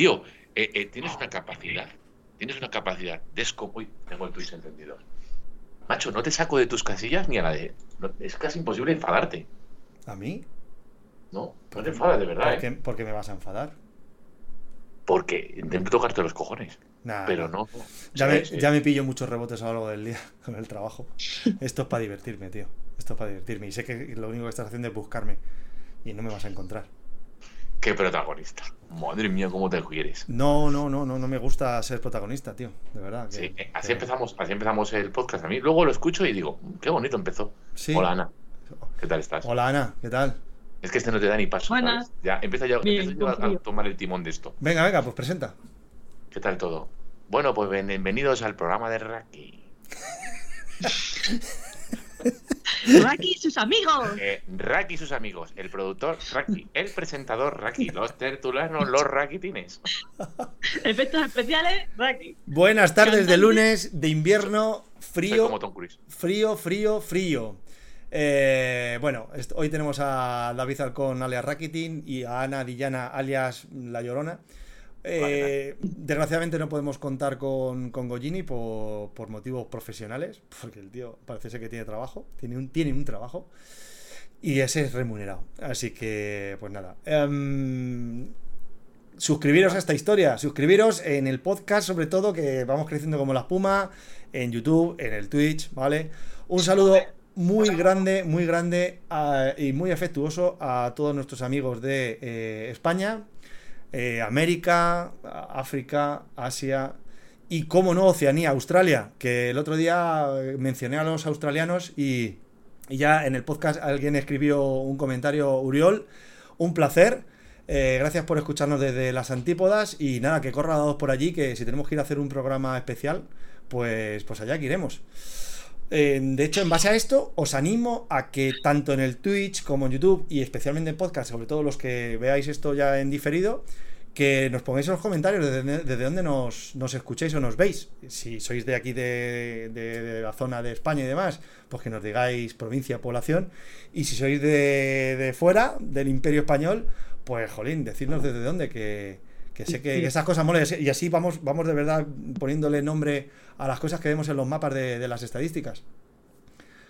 Tío, eh, eh, tienes una capacidad. Tienes una capacidad desco... Uy, tengo el Twitch encendido. Macho, no te saco de tus casillas ni a la de. no- es casi imposible enfadarte. ¿A mí? No, no te enfadas de verdad, ¿Por ¿eh? qué, por qué me vas a enfadar? Porque intento tocarte los cojones. Nah, Pero no. Me, ya me pillo muchos rebotes a lo largo del día con el trabajo. Esto es para divertirme, tío. Esto es para divertirme. Y sé que lo único que estás haciendo es buscarme. Y no me vas a encontrar. Qué protagonista. Madre mía, cómo te quieres. No, no, no, no, no me gusta ser protagonista, tío. De verdad. que- Sí, así que- empezamos, así empezamos el podcast a mí. Luego lo escucho y digo, "Mm, qué bonito empezó. Sí. Hola Ana, ¿qué tal estás? Hola, Ana, ¿qué tal? Es que este no te da ni paso. Buenas. ¿sabes? Ya empieza ya Bien, empiezo yo a, a tomar el timón de esto. Venga, venga, pues presenta. ¿Qué tal todo? Bueno, pues bien- bienvenidos al programa de Raki. Raki y sus amigos. Eh, Raki y sus amigos, el productor Raki, el presentador Raki, los tertulianos, los Rakitines. Efectos especiales, Raki. Buenas tardes de lunes, de invierno, Soy frío, como Tom Cruise. frío, frío, frío. Eh, bueno, hoy tenemos a David Alcón alias Rakitin y a Ana Dillana alias La Llorona. Eh, desgraciadamente no podemos contar con, con Gojini por, por motivos profesionales, porque el tío parece ser que tiene trabajo, tiene un, tiene un trabajo y ese es remunerado. Así que, pues nada. Em, suscribiros a esta historia, suscribiros en el podcast, sobre todo, que vamos creciendo como la espuma, en YouTube, en el Twitch, ¿vale? Un saludo muy grande, muy grande a- y muy afectuoso a todos nuestros amigos de eh, España, eh, América, África, Asia y, como no, Oceanía, Australia, que el otro día eh, mencioné a los australianos y, y ya en el podcast alguien escribió un comentario, Uriol, un placer. Eh, gracias por escucharnos desde las antípodas y nada, que corra dados por allí, que si tenemos que ir a hacer un programa especial, pues, pues allá que iremos. De hecho, en base a esto, os animo a que tanto en el Twitch como en YouTube y especialmente en podcast, sobre todo los que veáis esto ya en diferido, que nos pongáis en los comentarios desde, dónde nos, nos escucháis o nos veis. Si sois de aquí de, de- la zona de España y demás, pues que nos digáis provincia, población. Y si sois de, de fuera, del Imperio Español, pues jolín, decirnos desde dónde, que, que sé que, Sí. que esas cosas molen. Y así vamos, vamos de verdad poniéndole nombre a las cosas que vemos en los mapas de, de las estadísticas.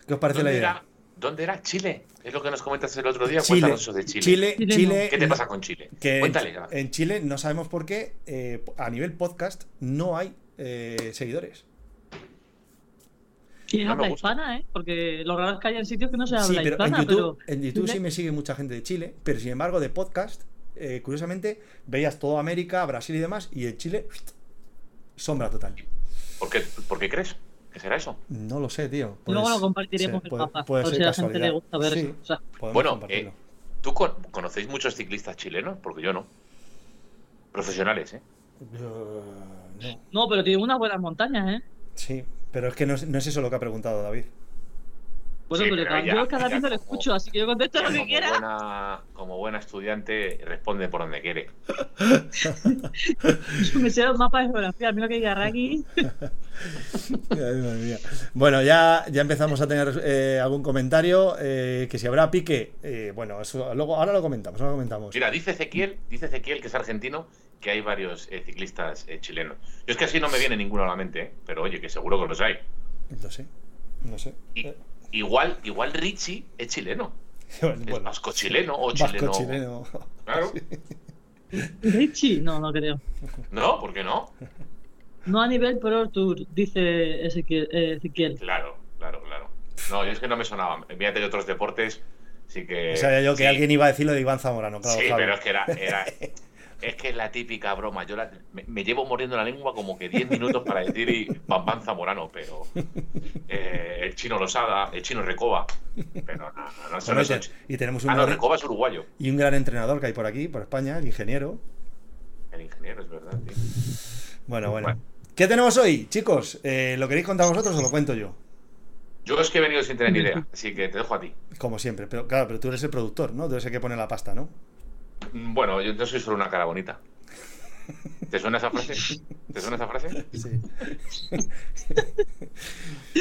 ¿Qué os parece la ¿Dónde idea? era, ¿Dónde era Chile? Es lo que nos comentas el otro día. Chile, Cuéntanos eso de Chile. Chile, Chile Chile, ¿Qué te pasa con Chile? que en- Cuéntale. en, Chile no sabemos por qué eh, a nivel podcast no hay eh, seguidores. Y es No habla hispana, ¿eh? Porque lo raro es que haya en sitios que no se Sí, habla pero en hispana, YouTube, pero. en YouTube sí me sigue mucha gente de Chile, pero sin embargo de podcast, eh, curiosamente, veías toda América, Brasil y demás, y en Chile, sombra total. ¿Por qué, ¿Por qué crees que será eso? No lo sé, tío. Luego Pues, lo compartiremos sí, el puede- mapa. puede por ser si a la gente le gusta ver Sí. eso. O sea, Podemos Bueno, eh, ¿tú con- conocéis muchos ciclistas chilenos? Porque yo no. Profesionales, ¿eh? No. no, pero tiene unas buenas montañas, ¿eh? Sí, pero es que no es, no es eso lo que ha preguntado David. Bueno, Sí, pero yo cada vez no lo escucho, así que yo contesto lo que quiera. buena, como buena estudiante, responde por donde quiere. Yo me sé los mapas de geografía. A mí lo que diga Raki. Bueno, ya, ya empezamos a tener eh, algún comentario. eh, que si habrá pique, eh, bueno, eso luego ahora lo comentamos, ahora lo comentamos. Mira, dice Ezequiel, dice Ezequiel, que es argentino, que hay varios eh, ciclistas eh, chilenos. Yo es que así no me viene ninguno a la mente, ¿eh? pero oye, que seguro que los hay. No sé, no sé. Y- igual, igual Richie es chileno. bueno, Es vasco chileno o vasco chileno. chileno. Claro. Richie, no, no creo. No, ¿por qué no? No a nivel Pro Tour, dice Ezequiel. eh, Ezequiel. Claro, claro, claro. No, yo es que no me sonaba. Fíjate de otros deportes, sí que. O sea, yo que sí. alguien iba a decir lo de Iván Zamorano, claro. sí, pero es que era, era- Es que es la típica broma. Yo la- me, me llevo mordiendo la lengua como que 10 minutos para decir y Bam Bam Zamorano, pero. eh, el chino Losada, el chino Recoba. Pero no, no, no, Bueno, y, te- tenemos un Ah, no, gran, Recoba es uruguayo. y un gran entrenador que hay por aquí, por España, el ingeniero. El ingeniero, es verdad, tío. Bueno, bueno. Bueno. ¿Qué tenemos hoy, chicos? Eh, ¿Lo queréis contar vosotros o lo cuento yo? Yo es que he venido sin tener ni idea, así que te dejo a ti. Como siempre, pero claro, pero tú eres el productor, ¿no? Tú eres el que pone la pasta, ¿no? Mm, Bueno, yo, yo soy solo una cara bonita. ¿Te suena esa frase? ¿Te suena esa frase? Sí.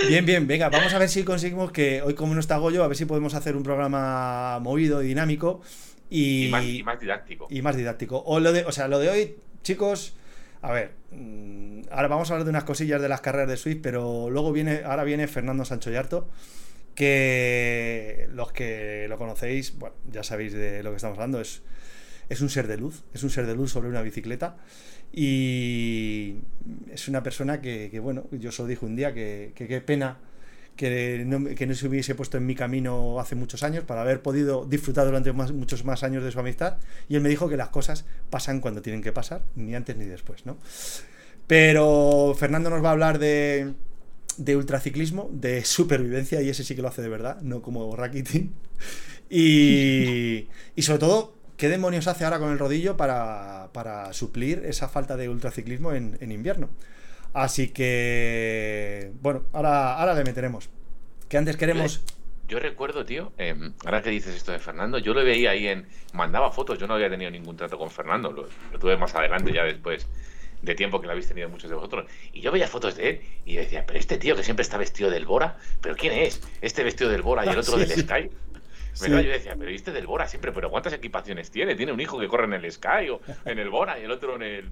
bien, bien, venga, vamos a ver si conseguimos que hoy, como no está Goyo, a ver si podemos hacer un programa movido y dinámico y, Y más, y más didáctico. y más didáctico. O, lo de, o sea, lo de hoy chicos, a ver, mm, ahora vamos a hablar de unas cosillas de las carreras de Swift, pero luego viene, ahora viene Fernando Sancho Yarto, que los que lo conocéis, bueno, ya sabéis de lo que estamos hablando, es, es un ser de luz, es un ser de luz sobre una bicicleta. Y es una persona que, bueno, yo solo dije un día que qué pena que no, que no, se hubiese puesto en mi camino hace muchos años para haber podido disfrutar durante muchos más años de su amistad. Y él me dijo que las cosas pasan cuando tienen que pasar, ni antes ni después, ¿no? Pero Fernando nos va a hablar de, de ultraciclismo, de supervivencia, y ese sí que lo hace de verdad, no como Rakitin. Y, y sobre todo, ¿qué demonios hace ahora con el rodillo para, para suplir esa falta de ultraciclismo en, en invierno? Así que, bueno, ahora, ahora le meteremos. Que antes queremos... Yo recuerdo, tío, eh, ahora que dices esto de Fernando, yo lo veía ahí en... Mandaba fotos, yo no había tenido ningún trato con Fernando, lo, lo tuve más adelante ya después de tiempo que lo habéis tenido muchos de vosotros. Y yo veía fotos de él y yo decía, pero este tío que siempre está vestido del Bora, ¿pero quién es? Este vestido del Bora y el otro sí, del sí. Sky. Sí. Yo decía, pero viste del Bora siempre, pero ¿cuántas equipaciones tiene? Tiene un hijo que corre en el Sky o en el Bora y el otro en el...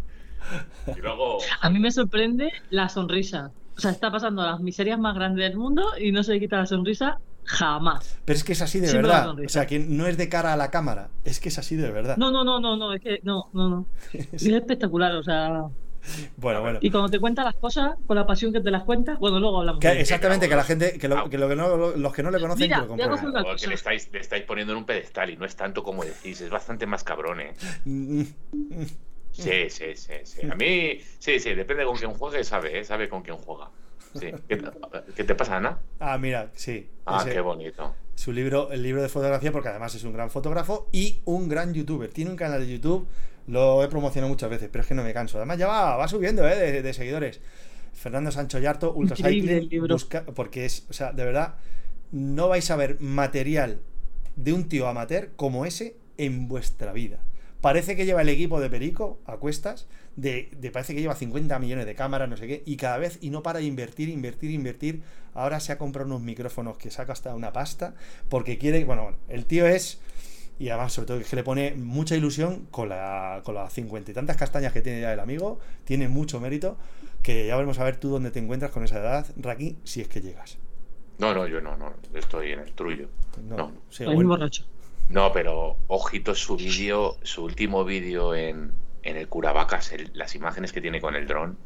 Y luego... A mí me sorprende la sonrisa. O sea, está pasando las miserias más grandes del mundo y no se le quita la sonrisa jamás. Pero es que es así de Siempre verdad. O sea, que no es de cara a la cámara, es que es así de verdad. No, no, no, no, no, es que no, no, no. es espectacular, o sea. Bueno, bueno. Y cuando te cuenta las cosas con la pasión que te las cuenta, bueno, luego hablamos. Que, exactamente, que la gente, que, lo, que, lo que no, los que no le conocen, Mira, que lo comprueben. Que le estáis, le estáis poniendo en un pedestal y no es tanto como decís, es bastante más cabrón, ¿eh? Sí, sí, sí, sí. A mí, sí, sí, depende con quién juegue, sabe, ¿eh? sabe con quién juega. Sí. ¿Qué, ¿Qué, te pasa, Ana? Ah, mira, sí. Ah, ese, qué bonito. Su libro, el libro de fotografía, porque además es un gran fotógrafo y un gran youtuber. Tiene un canal de YouTube, lo he promocionado muchas veces, pero es que no me canso. Además, ya va, va subiendo, ¿eh? De, de seguidores. Fernando Sancho Yarto, Ultra Cycling, busca, porque es, o sea, de verdad, no vais a ver material de un tío amateur como ese en vuestra vida. Parece que lleva el equipo de Perico a cuestas, de, de, parece que lleva 50 millones de cámaras, no sé qué, y cada vez, y no para de invertir, invertir, invertir. Ahora se ha comprado unos micrófonos que saca hasta una pasta, porque quiere, bueno, bueno, el tío es, y además sobre todo que le pone mucha ilusión con, la, con las cincuenta y tantas castañas que tiene ya el amigo, tiene mucho mérito, que ya veremos a ver tú dónde te encuentras con esa edad, Raki, si es que llegas. No, no, yo no, no, estoy en el trullo. No, no. Sí, bueno. borracho. No, pero ojito su vídeo, su último vídeo en, en el Curavacas, el, las imágenes que tiene con el dron.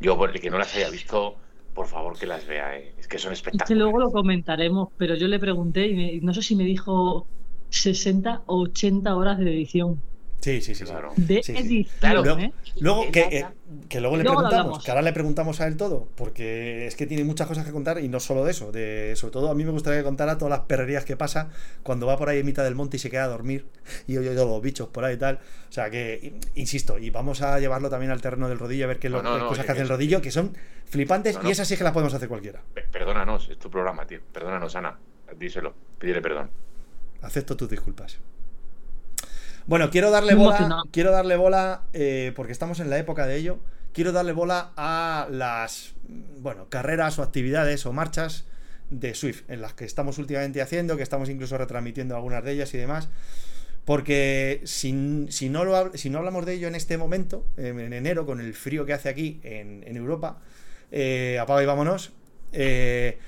Yo, por el que no las haya visto, por favor que las vea, eh. es que son espectaculares. Que luego lo comentaremos, pero yo le pregunté y me, no sé si me dijo 60 o 80 horas de edición. Sí, sí, sí. Claro. De sí, edición. Claro. Luego, ¿eh? luego que, eh, que, luego le luego preguntamos, que ahora le preguntamos a él todo, porque es que tiene muchas cosas que contar y no solo de eso. De, sobre todo a mí me gustaría que contara todas las perrerías que pasa cuando va por ahí en mitad del monte y se queda a dormir y oye los bichos por ahí y tal. O sea que, insisto, y vamos a llevarlo también al terreno del rodillo a ver qué no, lo, no, cosas que hace el rodillo que son flipantes y esas sí que las podemos hacer cualquiera. Perdónanos, es tu programa, tío. Perdónanos, Ana. Díselo, pídele perdón. Acepto tus disculpas. Bueno, quiero darle bola, quiero darle bola, eh, porque estamos en la época de ello, quiero darle bola a las, bueno, carreras o actividades o marchas de Swift, en las que estamos últimamente haciendo, que estamos incluso retransmitiendo algunas de ellas y demás, porque si, si, no, lo, si no hablamos de ello en este momento, en enero, con el frío que hace aquí en, en Europa, eh, apaga y vámonos, eh,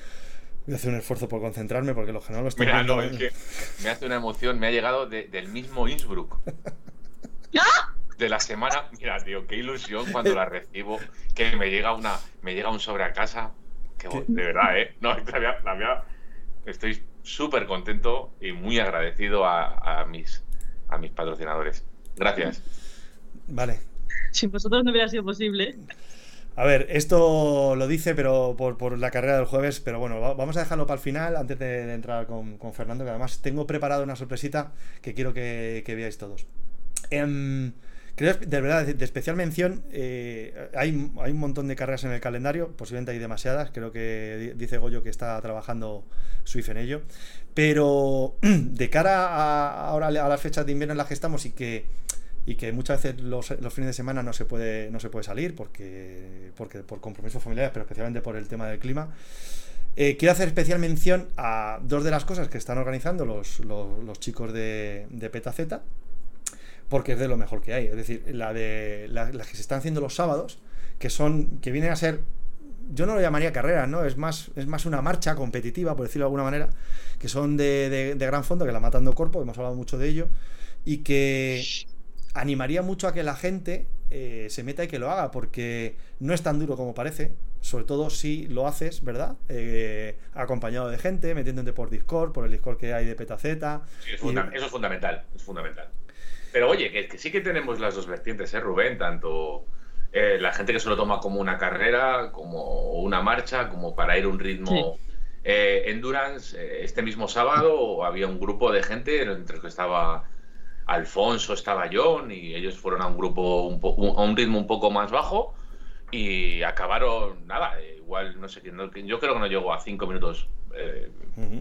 Voy a hacer un esfuerzo por concentrarme porque los que no lo estoy Mira, viendo... no, es que me hace una emoción, me ha llegado de, del mismo Innsbruck. De la semana, mira, tío, qué ilusión cuando la recibo, que me llega una, me llega un sobre a casa, que, de verdad, eh, no, la la mía, estoy súper contento y muy agradecido a, a, mis, a mis patrocinadores. Gracias. Vale. Sin vosotros no hubiera sido posible. A ver, esto lo dice, pero por, la carrera del jueves, pero bueno, vamos a dejarlo para el final antes de, entrar con, Fernando, que además tengo preparado una sorpresita que quiero que, veáis todos. Eh, creo, de verdad, de especial mención, eh, hay, hay, un montón de carreras en el calendario, posiblemente hay demasiadas, creo que dice Goyo que está trabajando Swift en ello, pero de cara a, ahora a las fechas de invierno en las que estamos y que y que muchas veces los, fines de semana no se puede no se puede salir porque porque por compromisos familiares pero especialmente por el tema del clima eh, quiero hacer especial mención a dos de las cosas que están organizando los, los, chicos de, de PetaZ porque es de lo mejor que hay. Es decir, la de las que se están haciendo los sábados, que son, que vienen a ser, yo no lo llamaría carrera, ¿no? Es más, es más una marcha competitiva, por decirlo de alguna manera, que son de, de gran fondo, que la Matando Corpo, hemos hablado mucho de ello, y que animaría mucho a que la gente eh, se meta y que lo haga, porque no es tan duro como parece, sobre todo si lo haces, ¿verdad? Eh, acompañado de gente, metiéndote por Discord, por el Discord que hay de Petaceta. Eso es fundamental, es fundamental. Pero oye, que, sí que tenemos las dos vertientes, ¿eh, Rubén? Tanto eh, la gente que se lo toma como una carrera, como una marcha, como para ir a un ritmo. Endurance, este mismo sábado había un grupo de gente entre los que estaba Alfonso, estaba John y ellos fueron a un grupo, un a un ritmo un poco más bajo y acabaron, nada, igual, no sé, yo creo que no llegó a cinco minutos eh,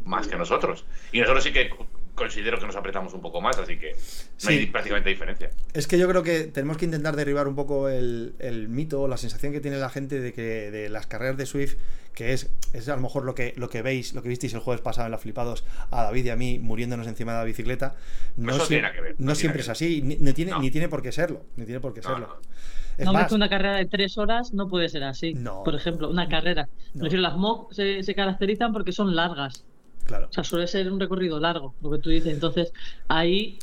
más que nosotros. Y nosotros sí que considero que nos apretamos un poco más, así que no hay prácticamente diferencia. Es que yo creo que tenemos que intentar derribar un poco el, el mito, la sensación que tiene la gente de que de las carreras de Swift que es, es a lo mejor lo que, lo que veis, lo que visteis el jueves pasado en la flipados a David y a mí muriéndonos encima de la bicicleta. No, no siempre es así, ni, tiene, ni tiene por qué serlo. Ni tiene por qué serlo. Es no, más, una carrera de tres horas no puede ser así. Por ejemplo, una carrera. las MOC se, se, caracterizan porque son largas. Claro. O sea, suele ser un recorrido largo, lo que tú dices. Entonces, ahí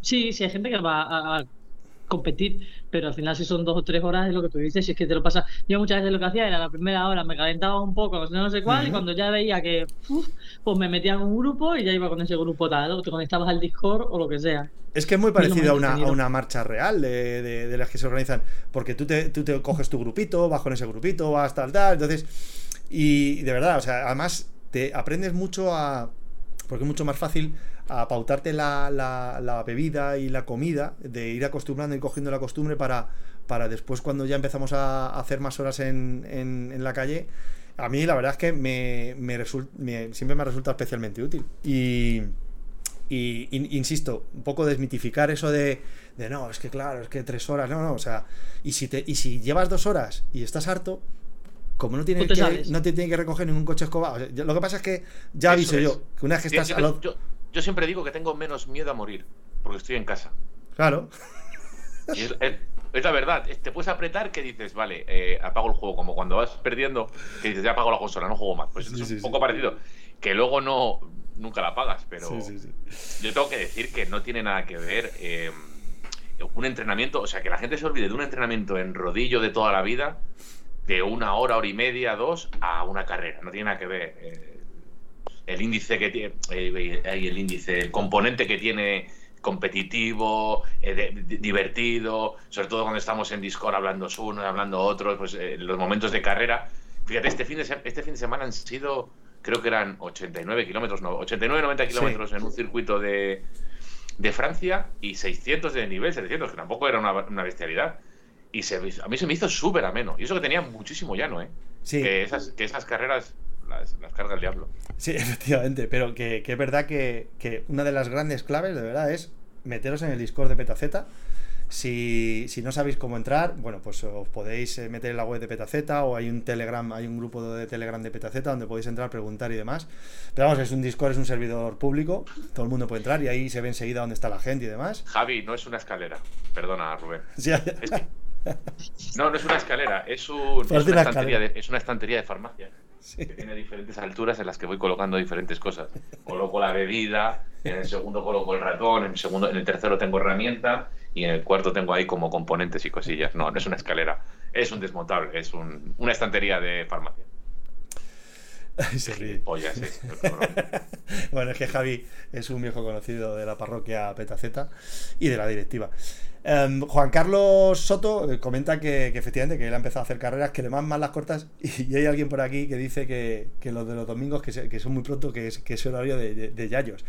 sí, sí hay gente que va a competir, pero al final si son dos o tres horas es lo que tú dices, si es que te lo pasa. Yo muchas veces lo que hacía era la primera hora me calentaba un poco, no sé cuál, y cuando ya veía que, pues me metía en un grupo y ya iba con ese grupo tal, o te conectabas al Discord o lo que sea. Es que es muy parecido a una, a una, marcha real de, de, las que se organizan, porque tú te, tú te coges tu grupito, vas con ese grupito, vas tal, tal, entonces, y de verdad, o sea, además te aprendes mucho a, porque es mucho más fácil a pautarte la, la, bebida y la comida, de ir acostumbrando y cogiendo la costumbre para, para después cuando ya empezamos a hacer más horas en, en, la calle, a mí la verdad es que me, me, siempre me resulta especialmente útil. Y, y, insisto, un poco desmitificar eso de, de, no, es que claro, es que tres horas, no, no, o sea, y si, te, y si llevas dos horas y estás harto, como no, tiene que, no te tiene que recoger ningún coche escoba, lo que pasa es que ya aviso yo, que una vez que estás... Yo siempre digo que tengo menos miedo a morir, porque estoy en casa. Claro. es, la verdad, te puedes apretar que dices, vale, eh, apago el juego, como cuando vas perdiendo, que dices, ya apago la consola, no juego más. Pues es un poco parecido. Que luego no, nunca la apagas, pero yo tengo que decir que no tiene nada que ver eh, un entrenamiento, o sea, que la gente se olvide de un entrenamiento en rodillo de toda la vida, de una hora, hora y media, dos, a una carrera. No tiene nada que ver. Eh, el índice que tiene, eh, el índice, el componente que tiene competitivo, eh, divertido, sobre todo cuando estamos en Discord hablando unos, hablando otros, pues eh, los momentos de carrera. Fíjate, este fin de, este fin de semana han sido, creo que eran 89 kilómetros, no, 89, 90 kilómetros en un circuito de, de, Francia y 600 de nivel, 700, que tampoco era una, bestialidad. Y se, a mí se me hizo súper ameno. Y eso que tenía muchísimo llano, ¿eh? Sí. Que esas, que esas carreras las, carga el diablo. Sí, efectivamente, pero que, es verdad que, una de las grandes claves, de verdad, es meteros en el Discord de Petaceta. Si, si, no sabéis cómo entrar, bueno, pues os podéis eh, meter en la web de Petaceta o hay un Telegram, hay un grupo de Telegram de Petaceta donde podéis entrar, preguntar y demás. Pero vamos, es un Discord, es un servidor público, todo el mundo puede entrar y ahí se ve enseguida dónde está la gente y demás. Javi, no es una escalera, perdona, Rubén. No, no es una escalera, es, un, es, una, estantería de, es una estantería de farmacia que tiene diferentes alturas en las que voy colocando diferentes cosas. Coloco la bebida, en el segundo coloco el ratón, en el, segundo, en el tercero tengo herramienta y en el cuarto tengo ahí como componentes y cosillas. No, no es una escalera, es un desmontable, es un, una estantería de farmacia. bueno, es que Javi es un viejo conocido de la parroquia Petaceta y de la directiva. Em, Juan Carlos Soto eh, comenta que, efectivamente que él ha empezado a hacer carreras que le van más las cortas y, hay alguien por aquí que dice que, los de los domingos que, son muy pronto, que es, que es horario de, Yayos.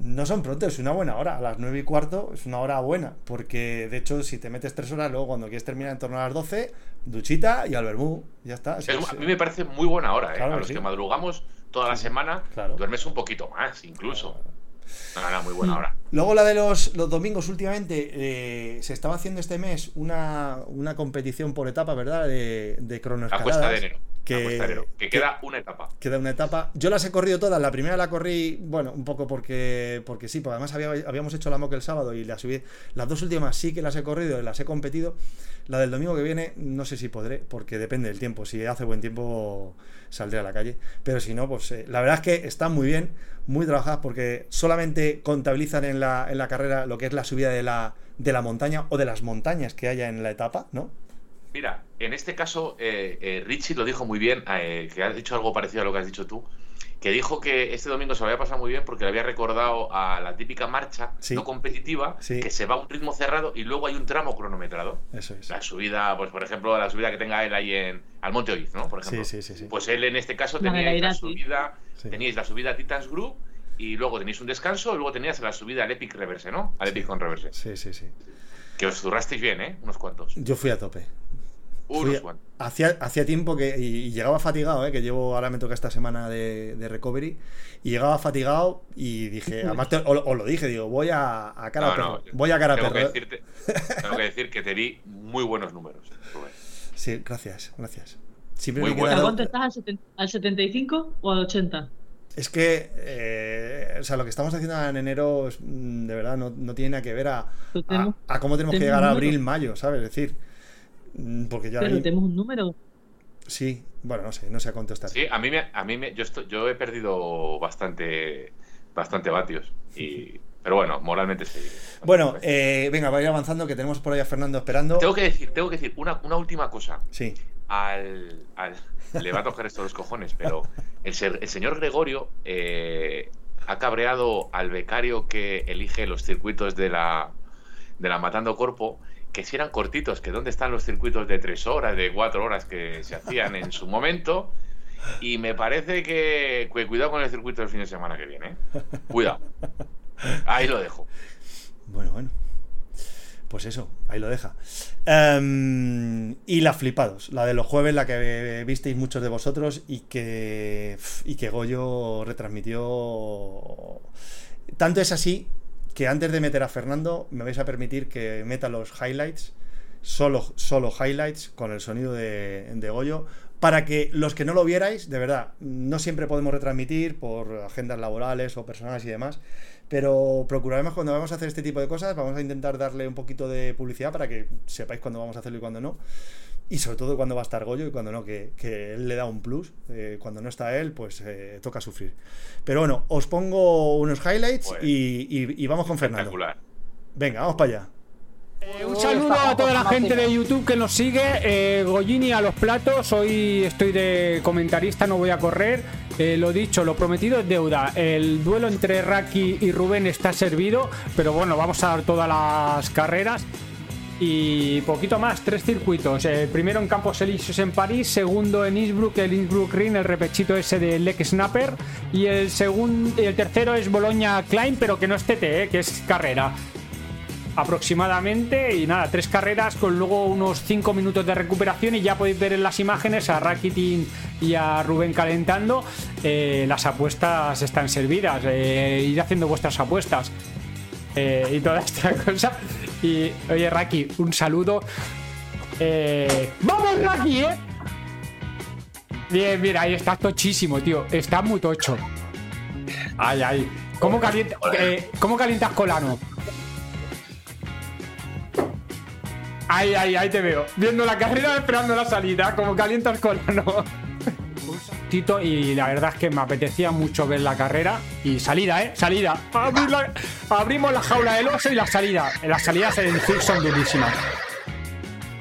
No son pronto, es una buena hora. A las 9 y cuarto es una hora buena. Porque de hecho, si te metes tres horas, luego cuando quieres terminar en torno a las 12, duchita y al vermú. Ya está. a mí me parece muy buena hora. ¿eh? a los que madrugamos toda la semana, duermes un poquito más incluso. No, muy buena hora. Luego la de los, los domingos últimamente, eh, se estaba haciendo este mes una, una competición por etapa, ¿verdad? De, de cronoescaladas. La cuesta de enero. Que, que queda una etapa. Queda una etapa. Yo las he corrido todas. La primera la corrí, bueno, un poco porque, porque sí, porque además habíamos hecho la mock el sábado y la subí. Las dos últimas sí que las he corrido las he competido. La del domingo que viene no sé si podré, porque depende del tiempo. Si hace buen tiempo saldré a la calle. Pero si no, pues eh, la verdad es que están muy bien, muy trabajadas porque solamente contabilizan en la, en la carrera lo que es la subida de la, de la montaña o de las montañas que haya en la etapa, ¿no? Mira, en este caso, eh, eh, Richie lo dijo muy bien, eh, que ha dicho algo parecido a lo que has dicho tú, que dijo que este domingo se lo había pasado muy bien porque le había recordado a la típica marcha no competitiva que se va a un ritmo cerrado y luego hay un tramo cronometrado. Eso es. La subida, pues por ejemplo, la subida que tenga él ahí en al Monte Oiz, ¿no? Por ejemplo. Sí, sí, sí, Pues él en este caso tenía la, subida, teníais la subida a Titans Group y luego tenéis un descanso y luego tenías la subida al Epic Reverse, ¿no? Al Epic con Reverse. Sí, sí, sí. Que os zurrasteis bien, ¿eh? Unos cuantos. Yo fui a tope. Hacía, hacía tiempo que. Y, llegaba fatigado, ¿eh? que llevo ahora me toca esta semana de, recovery. Y llegaba fatigado y dije. Además, os, lo dije, digo, voy a, a cara a perro. voy a cara tengo perro. Que ¿eh? tengo que decir que te di muy buenos números, Sí, gracias, gracias. Siempre muy me ¿A cuánto estás? ¿Al 75 o al 80? Es que, eh, o sea, lo que estamos haciendo en enero, mm, de verdad, no, tiene nada que ver a, a, cómo tenemos que llegar a abril, mayo, ¿sabes? Es decir, porque ya. Pero tenemos un número. Sí, bueno, no sé, no sé a cuánto está. Sí, a mí, me, a mí me, yo, estoy, yo he perdido bastante, bastante vatios. Y, pero bueno, moralmente sí. Bueno, eh, venga, vaya avanzando, que tenemos por ahí a Fernando esperando. Tengo que decir, tengo que decir una, una última cosa. Sí. Al, al, le va a tocar esto los cojones, pero el, señor Gregorio eh, ha cabreado al becario que elige los circuitos de la, de la Matando Corpo, que si eran cortitos, que dónde están los circuitos de tres horas, de cuatro horas que se hacían en su momento. Y me parece que, cuidado con el circuito del fin de semana que viene. ¿eh? Cuidado. Ahí lo dejo. Bueno, bueno pues eso, ahí lo deja. Em, y la flipados, la de los jueves, la que visteis muchos de vosotros y que, y que Goyo retransmitió. Tanto es así que antes de meter a Fernando, me vais a permitir que meta los highlights, solo, solo highlights, con el sonido de, de Goyo, para que los que no lo vierais, de verdad, no siempre podemos retransmitir por agendas laborales o personales y demás, pero procuraremos cuando vamos a hacer este tipo de cosas, vamos a intentar darle un poquito de publicidad para que sepáis cuándo vamos a hacerlo y cuándo no. Y sobre todo cuando va a estar Goyo y cuando no, que, él le da un plus. Eh, cuando no está él, pues eh, toca sufrir. Pero bueno, os pongo unos highlights pues, y, vamos con Fernando. Venga, vamos para allá. Eh, un saludo a toda la gente de YouTube que nos sigue. Eh, Gollini a los platos. Hoy estoy de comentarista, no voy a correr. Eh, lo dicho, lo prometido es deuda. El duelo entre Raki y Rubén está servido. Pero bueno, vamos a dar todas las carreras. Y poquito más, tres circuitos. primero en Campos Elíseos en París, segundo en Innsbruck, el Innsbruck Ring, el repechito ese del Leck Snapper. Y el, segundo, el tercero es Boloña Klein, pero que no es TT, que es carrera aproximadamente. Y nada, tres carreras con luego unos cinco minutos de recuperación. Y ya podéis ver en las imágenes a Rakitin y a Rubén calentando. Eh, las apuestas están servidas. Eh, ir haciendo vuestras apuestas. Eh, y toda esta cosa. Y oye, Raki, un saludo. ¡Vamos, Raki, eh! Bien, mira, ahí está tochísimo, tío. Está muy tocho. Ay, ay. ¿Cómo, calienta, ¿Cómo calientas Colano? Ahí, ahí, ahí te veo. Viendo la carrera, esperando la salida, como calienta el colano. Y la verdad es que me apetecía mucho ver la carrera. Y salida, ¿eh? Salida. abrimos la jaula del oso y la salida. Las salidas en Zig son durísimas.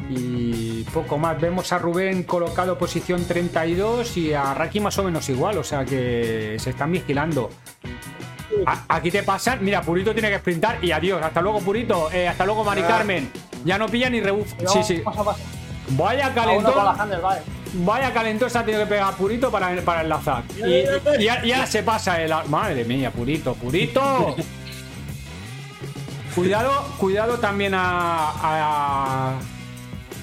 Y poco más. Vemos a Rubén colocado posición 32 y a Raki más o menos igual. O sea que se están vigilando. aquí te pasan. Mira, Purito tiene que sprintar y adiós. Hasta luego, Purito. Eh, hasta luego, Mari Carmen. Ya no pilla ni rebuf. Sí, sí. Vaya calentón. Vaya calentón se ha tenido que pegar Purito para, para enlazar. Y, ya, se pasa el. Madre mía, Purito, Purito. cuidado, cuidado también a. a.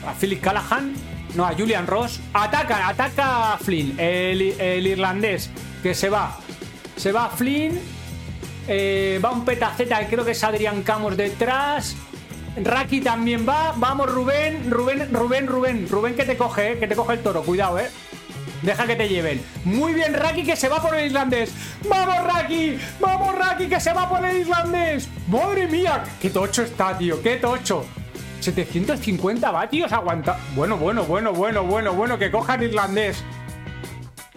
a Philip Callahan. No, a Julian Ross. Ataca, ataca a Flynn, el, irlandés, que se va. Se va Flynn. Eh, va un petaceta creo que es Adrián Camos detrás. Raki también va. Vamos, Rubén. Rubén, Rubén, Rubén. Rubén que te coge, eh, que te coge el toro. Cuidado, eh. Deja que te lleven. Muy bien, Raki, que se va por el islandés. ¡Vamos, Raki! ¡Vamos, Raki, que se va por el islandés! ¡Madre mía! ¡Qué tocho está, tío! ¡Qué tocho! 750 vatios aguanta. Bueno, bueno, bueno, bueno, bueno, bueno, que cojan irlandés.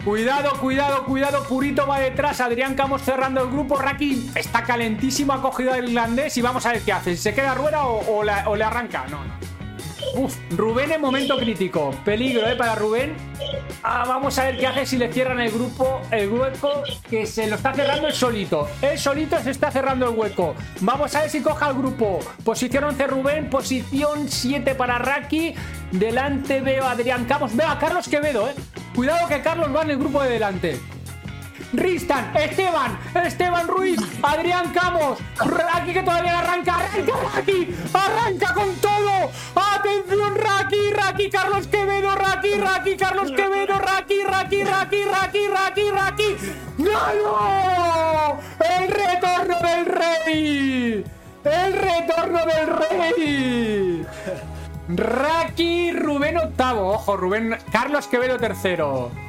Cuidado, cuidado, cuidado. Purito va detrás. Adrián Camos cerrando el grupo. Raki está calentísimo. Ha cogido el irlandés y vamos a ver qué hace. Se queda rueda o, o le arranca. No, no. Uf, Rubén en momento crítico. Peligro, ¿eh? Para Rubén. Ah, vamos a ver qué hace si le cierran el grupo, el hueco, que se lo está cerrando el solito. El solito se está cerrando el hueco. Vamos a ver si coja el grupo. Posición 11 Rubén, posición 7 para Raki. Delante veo a Adrián Camos. Veo a Carlos Quevedo, ¿eh? Cuidado que Carlos va en el grupo de delante. Ristan, Esteban, Esteban Ruiz, Adrián Camos, Raki que todavía arranca, arranca Raki, arranca con todo. Atención Raki, Raki, Carlos Quevedo, Raki, Raki, Carlos Quevedo, Raki, Raki, Raki, Raki, Raki, Raki. ¡Gano! El retorno del rey. El retorno del rey. Raki, Rubén octavo, ojo, Rubén, Carlos Quevedo tercero.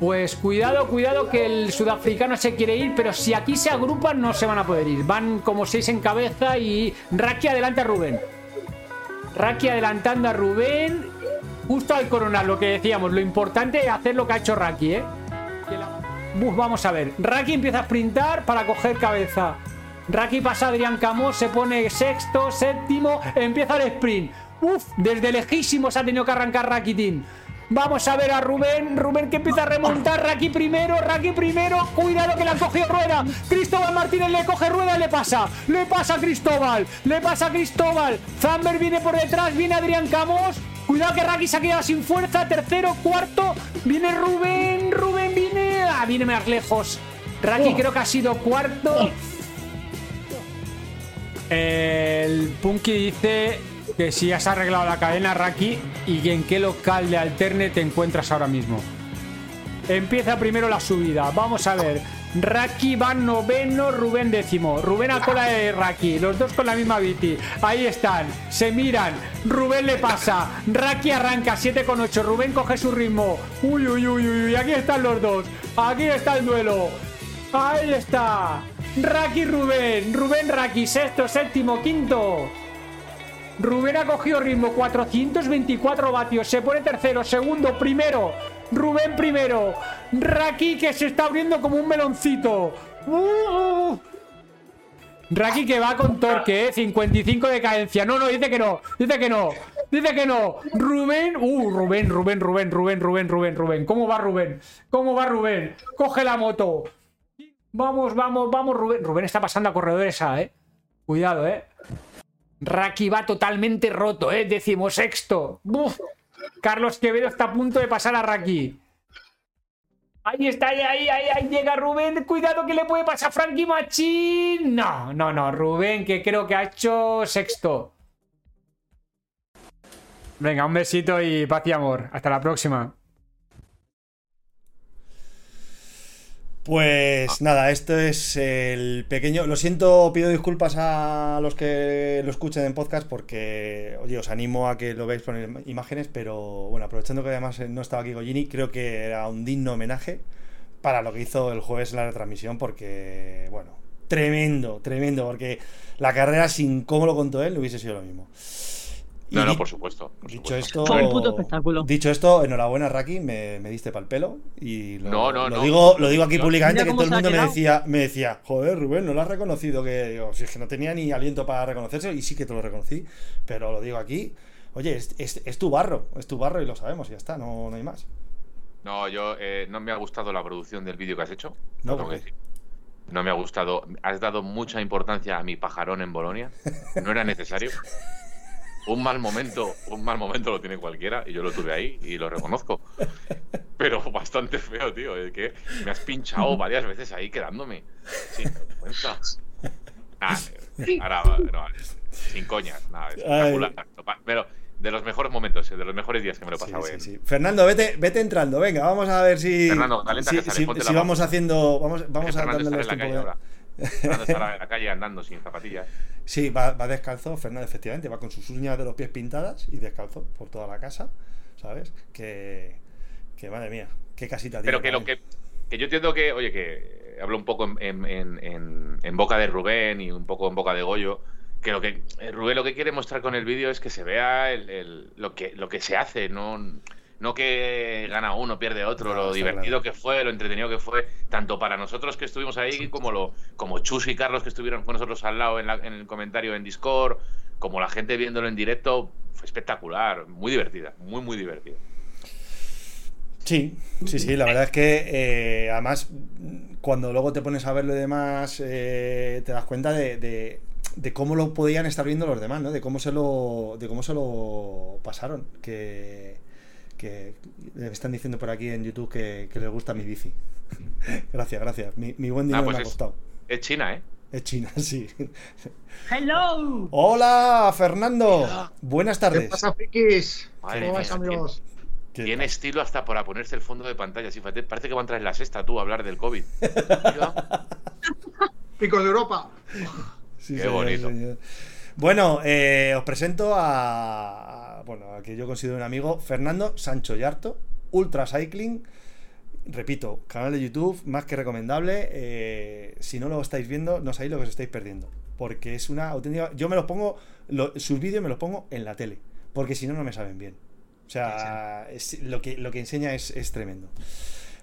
Pues cuidado, cuidado que el sudafricano se quiere ir, pero si aquí se agrupan no se van a poder ir. Van como seis en cabeza y Raki adelanta a Rubén. Raki adelantando a Rubén. Justo al coronar, lo que decíamos, lo importante es hacer lo que ha hecho Raki, ¿eh? vamos a ver. Raki empieza a sprintar para coger cabeza. Raki pasa a Adrián Camos, se pone sexto, séptimo, empieza el sprint. Uf, desde lejísimos ha tenido que arrancar Rakitin. Vamos a ver a Rubén. Rubén que empieza a remontar. Raki primero, Raki primero. Cuidado que le han cogido rueda. Cristóbal Martínez le coge rueda y le pasa. Le pasa a Cristóbal. Le pasa a Cristóbal. Zamber viene por detrás. Viene Adrián Camos. Cuidado que Raki se ha quedado sin fuerza. Tercero, cuarto. Viene Rubén. Rubén viene. Ah, viene más lejos. Raki creo que ha sido cuarto. El Punky dice que si has arreglado la cadena Raki y en qué local de alterne te encuentras ahora mismo. Empieza primero la subida. Vamos a ver. Raki va noveno, Rubén décimo. Rubén a cola de Raki. Los dos con la misma bici. Ahí están. Se miran. Rubén le pasa. Raki arranca 7 con 8. Rubén coge su ritmo. Uy, uy, uy, uy. Aquí están los dos. Aquí está el duelo. Ahí está. Raki Rubén. Rubén Raki. Sexto, séptimo, quinto. Rubén ha cogido ritmo, 424 vatios. Se pone tercero, segundo, primero. Rubén primero. Raki que se está abriendo como un meloncito. Uh. Raki que va con torque, ¿eh? 55 de cadencia. No, no, dice que no. Dice que no. Dice que no. Rubén. Uh, Rubén, Rubén, Rubén, Rubén, Rubén, Rubén, Rubén. ¿Cómo va Rubén? ¿Cómo va Rubén? Coge la moto. Vamos, vamos, vamos, Rubén. Rubén está pasando a corredores A, ¿eh? Cuidado, ¿eh? Raki va totalmente roto, ¿eh? Decimosexto. ¡Buf! Carlos Quevedo está a punto de pasar a Raki. Ahí está, ahí, ahí, ahí, llega Rubén. Cuidado que le puede pasar a Frankie Machín. No, no, no. Rubén, que creo que ha hecho sexto. Venga, un besito y paz y amor. Hasta la próxima. Pues ah. nada, esto es el pequeño. Lo siento, pido disculpas a los que lo escuchen en podcast porque, oye, os animo a que lo veáis poner imágenes, pero bueno, aprovechando que además no estaba aquí Gollini, creo que era un digno homenaje para lo que hizo el jueves en la retransmisión porque, bueno, tremendo, tremendo, porque la carrera sin cómo lo contó él hubiese sido lo mismo. No, no, por supuesto. dicho esto, espectáculo. Dicho esto, enhorabuena, Raki, me, me diste pa'l pelo. Y lo, no, no, lo digo, lo digo aquí públicamente que todo el mundo me decía, me decía, joder, Rubén, no lo has reconocido. Que digo, si es que no tenía ni aliento para reconocerse, y sí que te lo reconocí, pero lo digo aquí. Oye, es, es, tu barro, es tu barro y lo sabemos, y ya está, no, no hay más. No, yo eh, no me ha gustado la producción del vídeo que has hecho. No, ¿por qué? No me ha gustado. Has dado mucha importancia a mi pajarón en Bolonia. No era necesario. un mal momento, un mal momento lo tiene cualquiera y yo lo tuve ahí y lo reconozco. Pero bastante feo, tío, es que me has pinchado varias veces ahí quedándome. Sin vergüenza. ahora, no, sin coñas, nada, espectacular. Pero de los mejores momentos, de los mejores días que me lo he pasado. Sí, sí, Fernando, vete, vete entrando, venga, vamos a ver si. Fernando, si, si, vamos haciendo. Vamos, vamos a darle los tiempo. Fernando estará en la calle andando sin zapatillas. Sí, va, descalzo, Fernando, efectivamente, va con sus uñas de los pies pintadas y descalzo por toda la casa, ¿sabes? Que, Que madre mía, qué casita Pero tiene, que lo que, que yo entiendo que, oye, que hablo un poco en, en- en- en- en boca de Rubén y un poco en boca de Goyo, que lo que eh, Rubén lo que quiere mostrar con el vídeo es que se vea el- el- lo, que, lo que se hace, no, no que gana uno, pierde otro, No, lo divertido claro. que fue, lo entretenido que fue, tanto para nosotros que estuvimos ahí, como lo como Chus y Carlos que estuvieron con nosotros al lado en, la- en el comentario en Discord, como la gente viéndolo en directo, fue espectacular, muy divertida, muy, muy divertida. Sí, sí, sí, la verdad es que eh, además cuando luego te pones a ver lo demás eh, te das cuenta de, de- de cómo lo podían estar viendo los demás, ¿no? De cómo se lo, de cómo se lo pasaron. Que, que me están diciendo por aquí en YouTube que, que les gusta mi bici. gracias, gracias. Mi, mi buen Ah, dinero pues me ha es- costado. Es China, ¿eh? Es China, sí. ¡Hello! Hola, Fernando. Buenas ¿Qué tardes. pasa, frikis? ¿Cómo vais, amigos? ¿Qué Tiene estilo hasta para ponerse el fondo de pantalla. Sí, parece que va a entrar en la sexta tú a hablar del COVID. Picos de Europa. Sí, Qué señor, bonito. señor. Bueno, eh, os presento a- bueno, a que yo considero un amigo, Fernando Sancho Yarto, Ultra Cycling. Repito, canal de YouTube más que recomendable. eh, si no lo estáis viendo, no sabéis lo que os estáis perdiendo. Porque es una auténtica. Yo me los pongo, lo- sus vídeos me los pongo en la tele. Porque si no, no me saben bien. O sea, es- lo, que, lo que enseña es, es tremendo.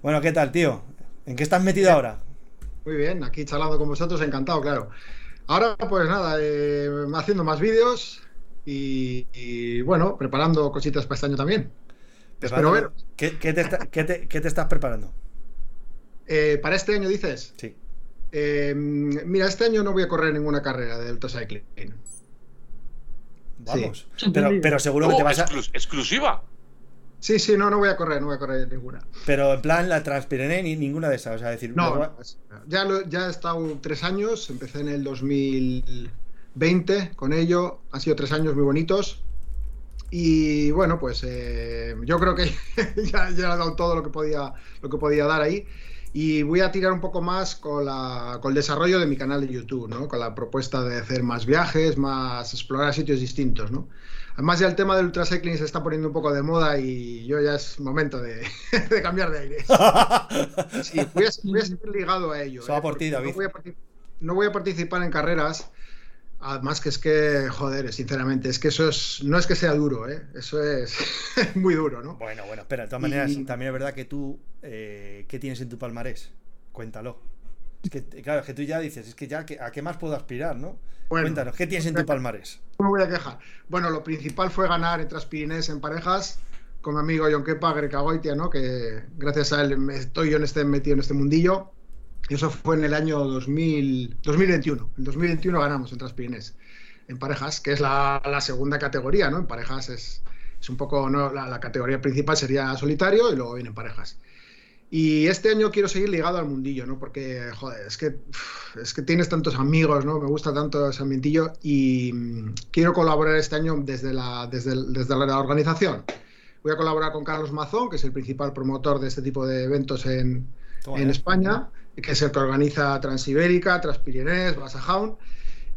Bueno, ¿qué tal, tío? ¿En qué estás metido ahora? Muy bien, aquí charlando con vosotros, encantado, claro. Ahora, pues nada, eh, haciendo más vídeos y, y, bueno, preparando cositas para este año también. Espero ver. ¿Qué, qué te, está- qué te- qué te estás preparando? Eh, para este año dices, Sí. Eh, mira, este año no voy a correr ninguna carrera de ultracycling. Vamos. Sí. Pero, pero seguro que te vas a. exclus- exclusiva. Sí, sí, no, no voy a correr, no voy a correr ninguna. Pero en plan la Transpirené ni ninguna de esas. O sea, decir, No, ya, lo- ya he estado tres años, empecé en el 2020 con ello, han sido tres años muy bonitos y bueno, pues eh, yo creo que ya, ya he dado todo lo que, podía, lo que podía dar ahí y voy a tirar un poco más con, la, con el desarrollo de mi canal de YouTube, ¿no? con la propuesta de hacer más viajes, más explorar sitios distintos. ¿no? Además ya el tema del ultracycling se está poniendo un poco de moda y yo ya es momento de, de cambiar de aire. Sí, voy a, voy a seguir ligado a ello. ¿eh? por ti, David. No voy, a no voy a participar en carreras. Además que es que, joder, sinceramente, es que eso es, no es que sea duro, ¿eh? eso es muy duro, ¿no? Bueno, bueno, espera, de todas maneras, Y- también es verdad que tú. Eh, ¿Qué tienes en tu palmarés? Cuéntalo. Es que, claro, es que tú ya dices, es que ya, ¿a qué más puedo aspirar, no? Bueno. Cuéntanos, ¿qué tienes en tu palmarés? No me voy a quejar. Bueno, lo principal fue ganar en Transpirinés en parejas con mi amigo John Kepa Grecagoitia, ¿no? Que gracias a él me estoy yo en este, metido en este mundillo. Eso fue en el año 2000, 2021. En 2021 ganamos en Transpirinés en parejas, que es la, la segunda categoría, ¿no? En parejas es, es un poco, ¿no? La, la categoría principal sería solitario y luego vienen parejas. Y este año quiero seguir ligado al mundillo, ¿no? Porque, joder, es que, es que tienes tantos amigos, ¿no? Me gusta tanto ese ambientillo y mm, quiero colaborar este año desde la, desde, el- desde la organización. Voy a colaborar con Carlos Mazón, que es el principal promotor de este tipo de eventos en, Toma, en eh. España, que es el que organiza Transibérica, Transpirinés, Basajaun.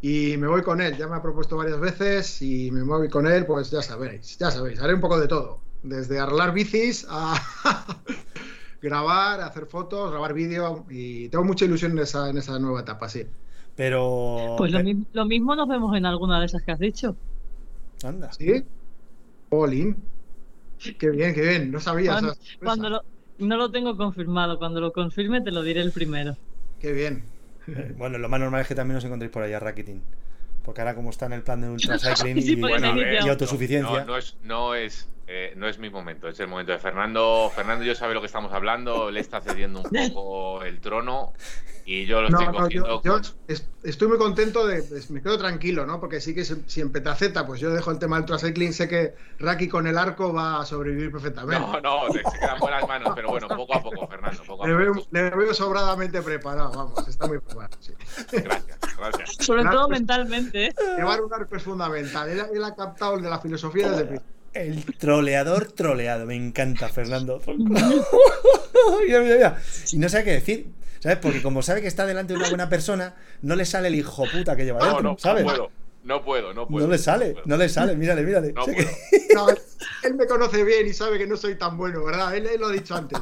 Y me voy con él, ya me ha propuesto varias veces y me voy con él, pues ya sabéis, ya sabéis, haré un poco de todo, desde arreglar bicis a grabar, hacer fotos, grabar vídeo y tengo mucha ilusión en esa, en esa nueva etapa, sí. Pero. Pues lo, mi- lo mismo nos vemos en alguna de esas que has dicho. Anda. ¿Sí? Olin. Qué bien, qué bien, no sabía. Cuando, cuando lo, no lo tengo confirmado, cuando lo confirme te lo diré el primero. Qué bien. Eh, Bueno, lo más normal es que también os encontréis por ahí a Rakitin. Porque ahora, como está en el plan de Ultra Cycling Sí, y, Bueno, y autosuficiencia. No, no es, no es, eh, no es mi momento, es el momento de Fernando. Fernando yo sabe lo que estamos hablando, le está cediendo un poco el trono y yo lo No, estoy no, cogiendo. yo, yo con- es- estoy muy contento de, es- me quedo tranquilo, ¿no? Porque sí que si, si en Petaceta, pues yo dejo el tema del ultracycling, sé que Raki con el arco va a sobrevivir perfectamente. No, no, se quedan buenas manos, pero bueno, poco a poco, Fernando, poco a le, veo, poco. le veo sobradamente preparado, vamos, está muy preparado. sí. Gracias, gracias. Sobre todo mentalmente. ¿eh? Llevar un arco es fundamental. Él, él ha captado el de la filosofía desde el principio. El troleador troleado. Me encanta, Fernando. Mira, mira, mira. Y no sabe qué decir. ¿Sabes? Porque como sabe que está delante de una buena persona, no le sale el hijo puta que lleva No, dentro. no, no ¿Sabes? puedo. No puedo, no puedo. No le sale, no, no le sale, mírale, mírale. No puedo. No, él me conoce bien y sabe que no soy tan bueno, ¿verdad? Él, él lo ha dicho antes.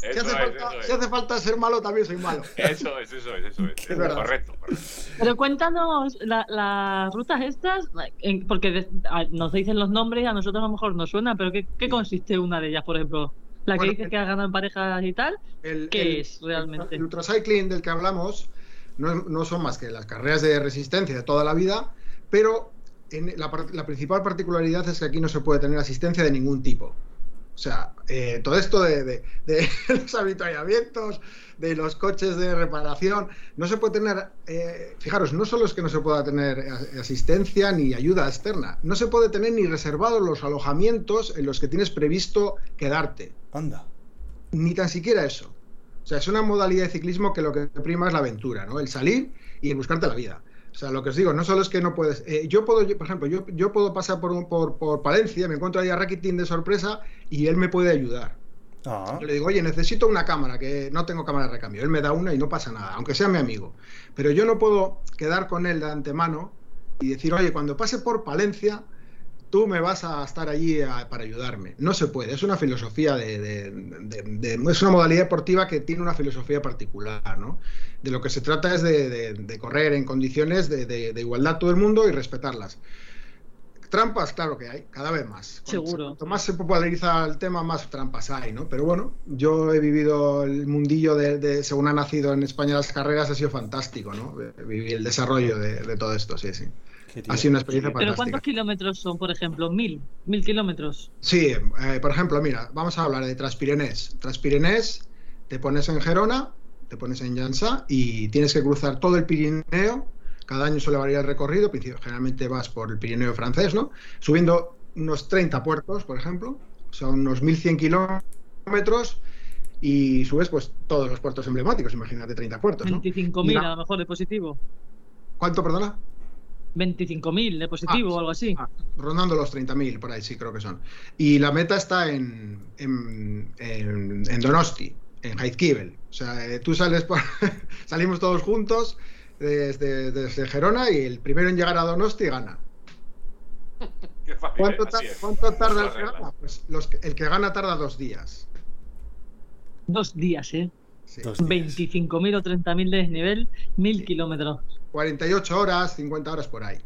Si hace, es, falta, eso si es. hace falta ser malo, también soy malo. Eso es, eso es, eso es. Correcto, correcto. Pero cuéntanos la- las rutas estas, en- porque de- a- nos dicen los nombres y a nosotros a lo mejor nos suena, pero ¿qué, qué consiste una de ellas, por ejemplo? La que Bueno, dices el- que has ganado en parejas y tal. El- ¿Qué el- es realmente? El ultracycling del que hablamos no, no son más que las carreras de resistencia de toda la vida, pero en la principal particularidad es que aquí no se puede tener asistencia de ningún tipo. O sea, eh, todo esto de, de- de los avituallamientos, de los coches de reparación, no se puede tener, eh, fijaros, no solo es que no se pueda tener asistencia ni ayuda externa, no se puede tener ni reservados los alojamientos en los que tienes previsto quedarte Anda. ni tan siquiera eso. O sea, es una modalidad de ciclismo que lo que prima es la aventura, ¿no? El salir y el buscarte la vida. O sea, lo que os digo, no solo es que no puedes. eh, yo puedo, yo, por ejemplo, yo, yo puedo pasar por, un- por, por Palencia, me encuentro ahí a Rakitin de sorpresa y él me puede ayudar. Ah, Yo le digo, oye, necesito una cámara, que no tengo cámara de recambio. Él me da una y no pasa nada, aunque sea mi amigo. Pero yo no puedo quedar con él de antemano y decir, oye, cuando pase por Palencia, tú me vas a estar allí a- para ayudarme. No se puede, es una filosofía de, de- de- de- Es una modalidad deportiva que tiene una filosofía particular, ¿no? De lo que se trata es de, correr en condiciones de, igualdad todo el mundo y respetarlas. Trampas, claro que hay, cada vez más. Seguro. Cuanto más se populariza el tema, más trampas hay, ¿no? Pero bueno, yo he vivido el mundillo de, según ha nacido en España las carreras, ha sido fantástico, ¿no? Vivir el desarrollo de, de todo esto, sí, sí. Ha sido una experiencia ¿Pero fantástica. cuántos kilómetros son, por ejemplo? ¿Mil? ¿Mil kilómetros? Sí, eh, por ejemplo, mira, vamos a hablar de Transpirenés. Transpirenés, te pones en Gerona, te pones en Llançà y tienes que cruzar todo el Pirineo. Cada año suele variar el recorrido, generalmente vas por el Pirineo francés, ¿no? Subiendo unos 30 puertos, por ejemplo, son unos 1100 kilómetros y subes pues todos los puertos emblemáticos, imagínate 30 puertos, ¿no? 25.000 Mira. a lo mejor de positivo. ¿Cuánto, perdona? 25.000 de positivo Ah, o algo así. Ah, rondando los 30.000, por ahí sí creo que son. Y la meta está en, en, en- en Donosti, en Jaizkibel. O sea, eh, tú sales por... salimos todos juntos desde, desde Gerona y el primero en llegar a Donosti gana. Qué fácil. ¿Cuánto, ¿eh? ta- Así es. cuánto tarda el que gana? Pues los que- el que gana tarda dos días. Dos días, ¿eh? Sí. Dos días. 25.000 o 30.000 de desnivel, 1.000 kilómetros. 48 horas, 50 horas por ahí.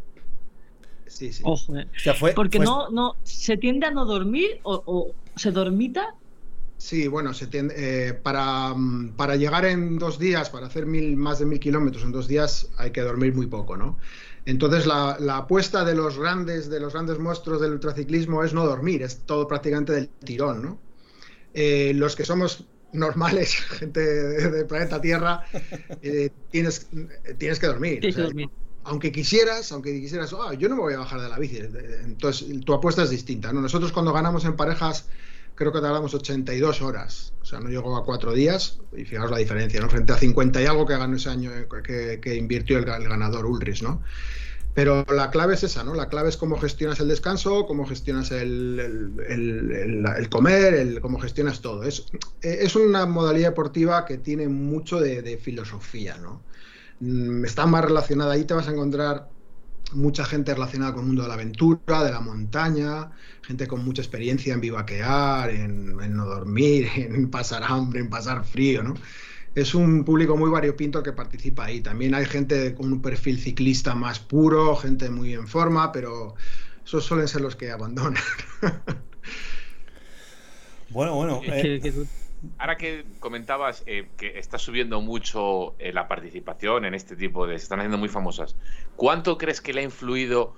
Sí, sí. Ojo, ¿eh? O sea, fue, Porque fue- no, no, se tiende a no dormir o, o se dormita. Sí, bueno, se tiende- eh, para, mm, para llegar en dos días, para hacer mil, más de mil kilómetros en dos días, hay que dormir muy poco, ¿no? Entonces la, la apuesta de los grandes, de los grandes monstruos del ultraciclismo es no dormir, es todo prácticamente del tirón, ¿no? Eh, los que somos normales, gente de- del planeta Tierra, eh, tienes, tienes que dormir. Tienes o sea, que dormir. aunque quisieras, aunque quisieras, "Ah, yo no me voy a bajar de la bici. Entonces, tu apuesta es distinta. ¿no? Nosotros cuando ganamos en parejas, creo que tardamos 82 horas. O sea, no llegó a cuatro días. Y fijaos la diferencia, ¿no? Frente a 50 y algo que ganó ese año, eh, que, que invirtió el, el ganador Ulrich, ¿no? Pero la clave es esa, ¿no? La clave es cómo gestionas el descanso, cómo gestionas el, el- el- el- comer, cómo gestionas todo. Es, es una modalidad deportiva que tiene mucho de, de filosofía, ¿no? Mm, Está más relacionada, ahí te vas a encontrar mucha gente relacionada con el mundo de la aventura, de la montaña, gente con mucha experiencia en vivaquear, en, en no dormir, en pasar hambre, en pasar frío, ¿no? Es un público muy variopinto el que participa ahí. También hay gente con un perfil ciclista más puro, gente muy en forma, pero esos suelen ser los que abandonan. Bueno, bueno. Eh, Ahora que comentabas eh, que está subiendo mucho eh, la participación en este tipo de... Se están haciendo muy famosas. ¿Cuánto crees que le ha influido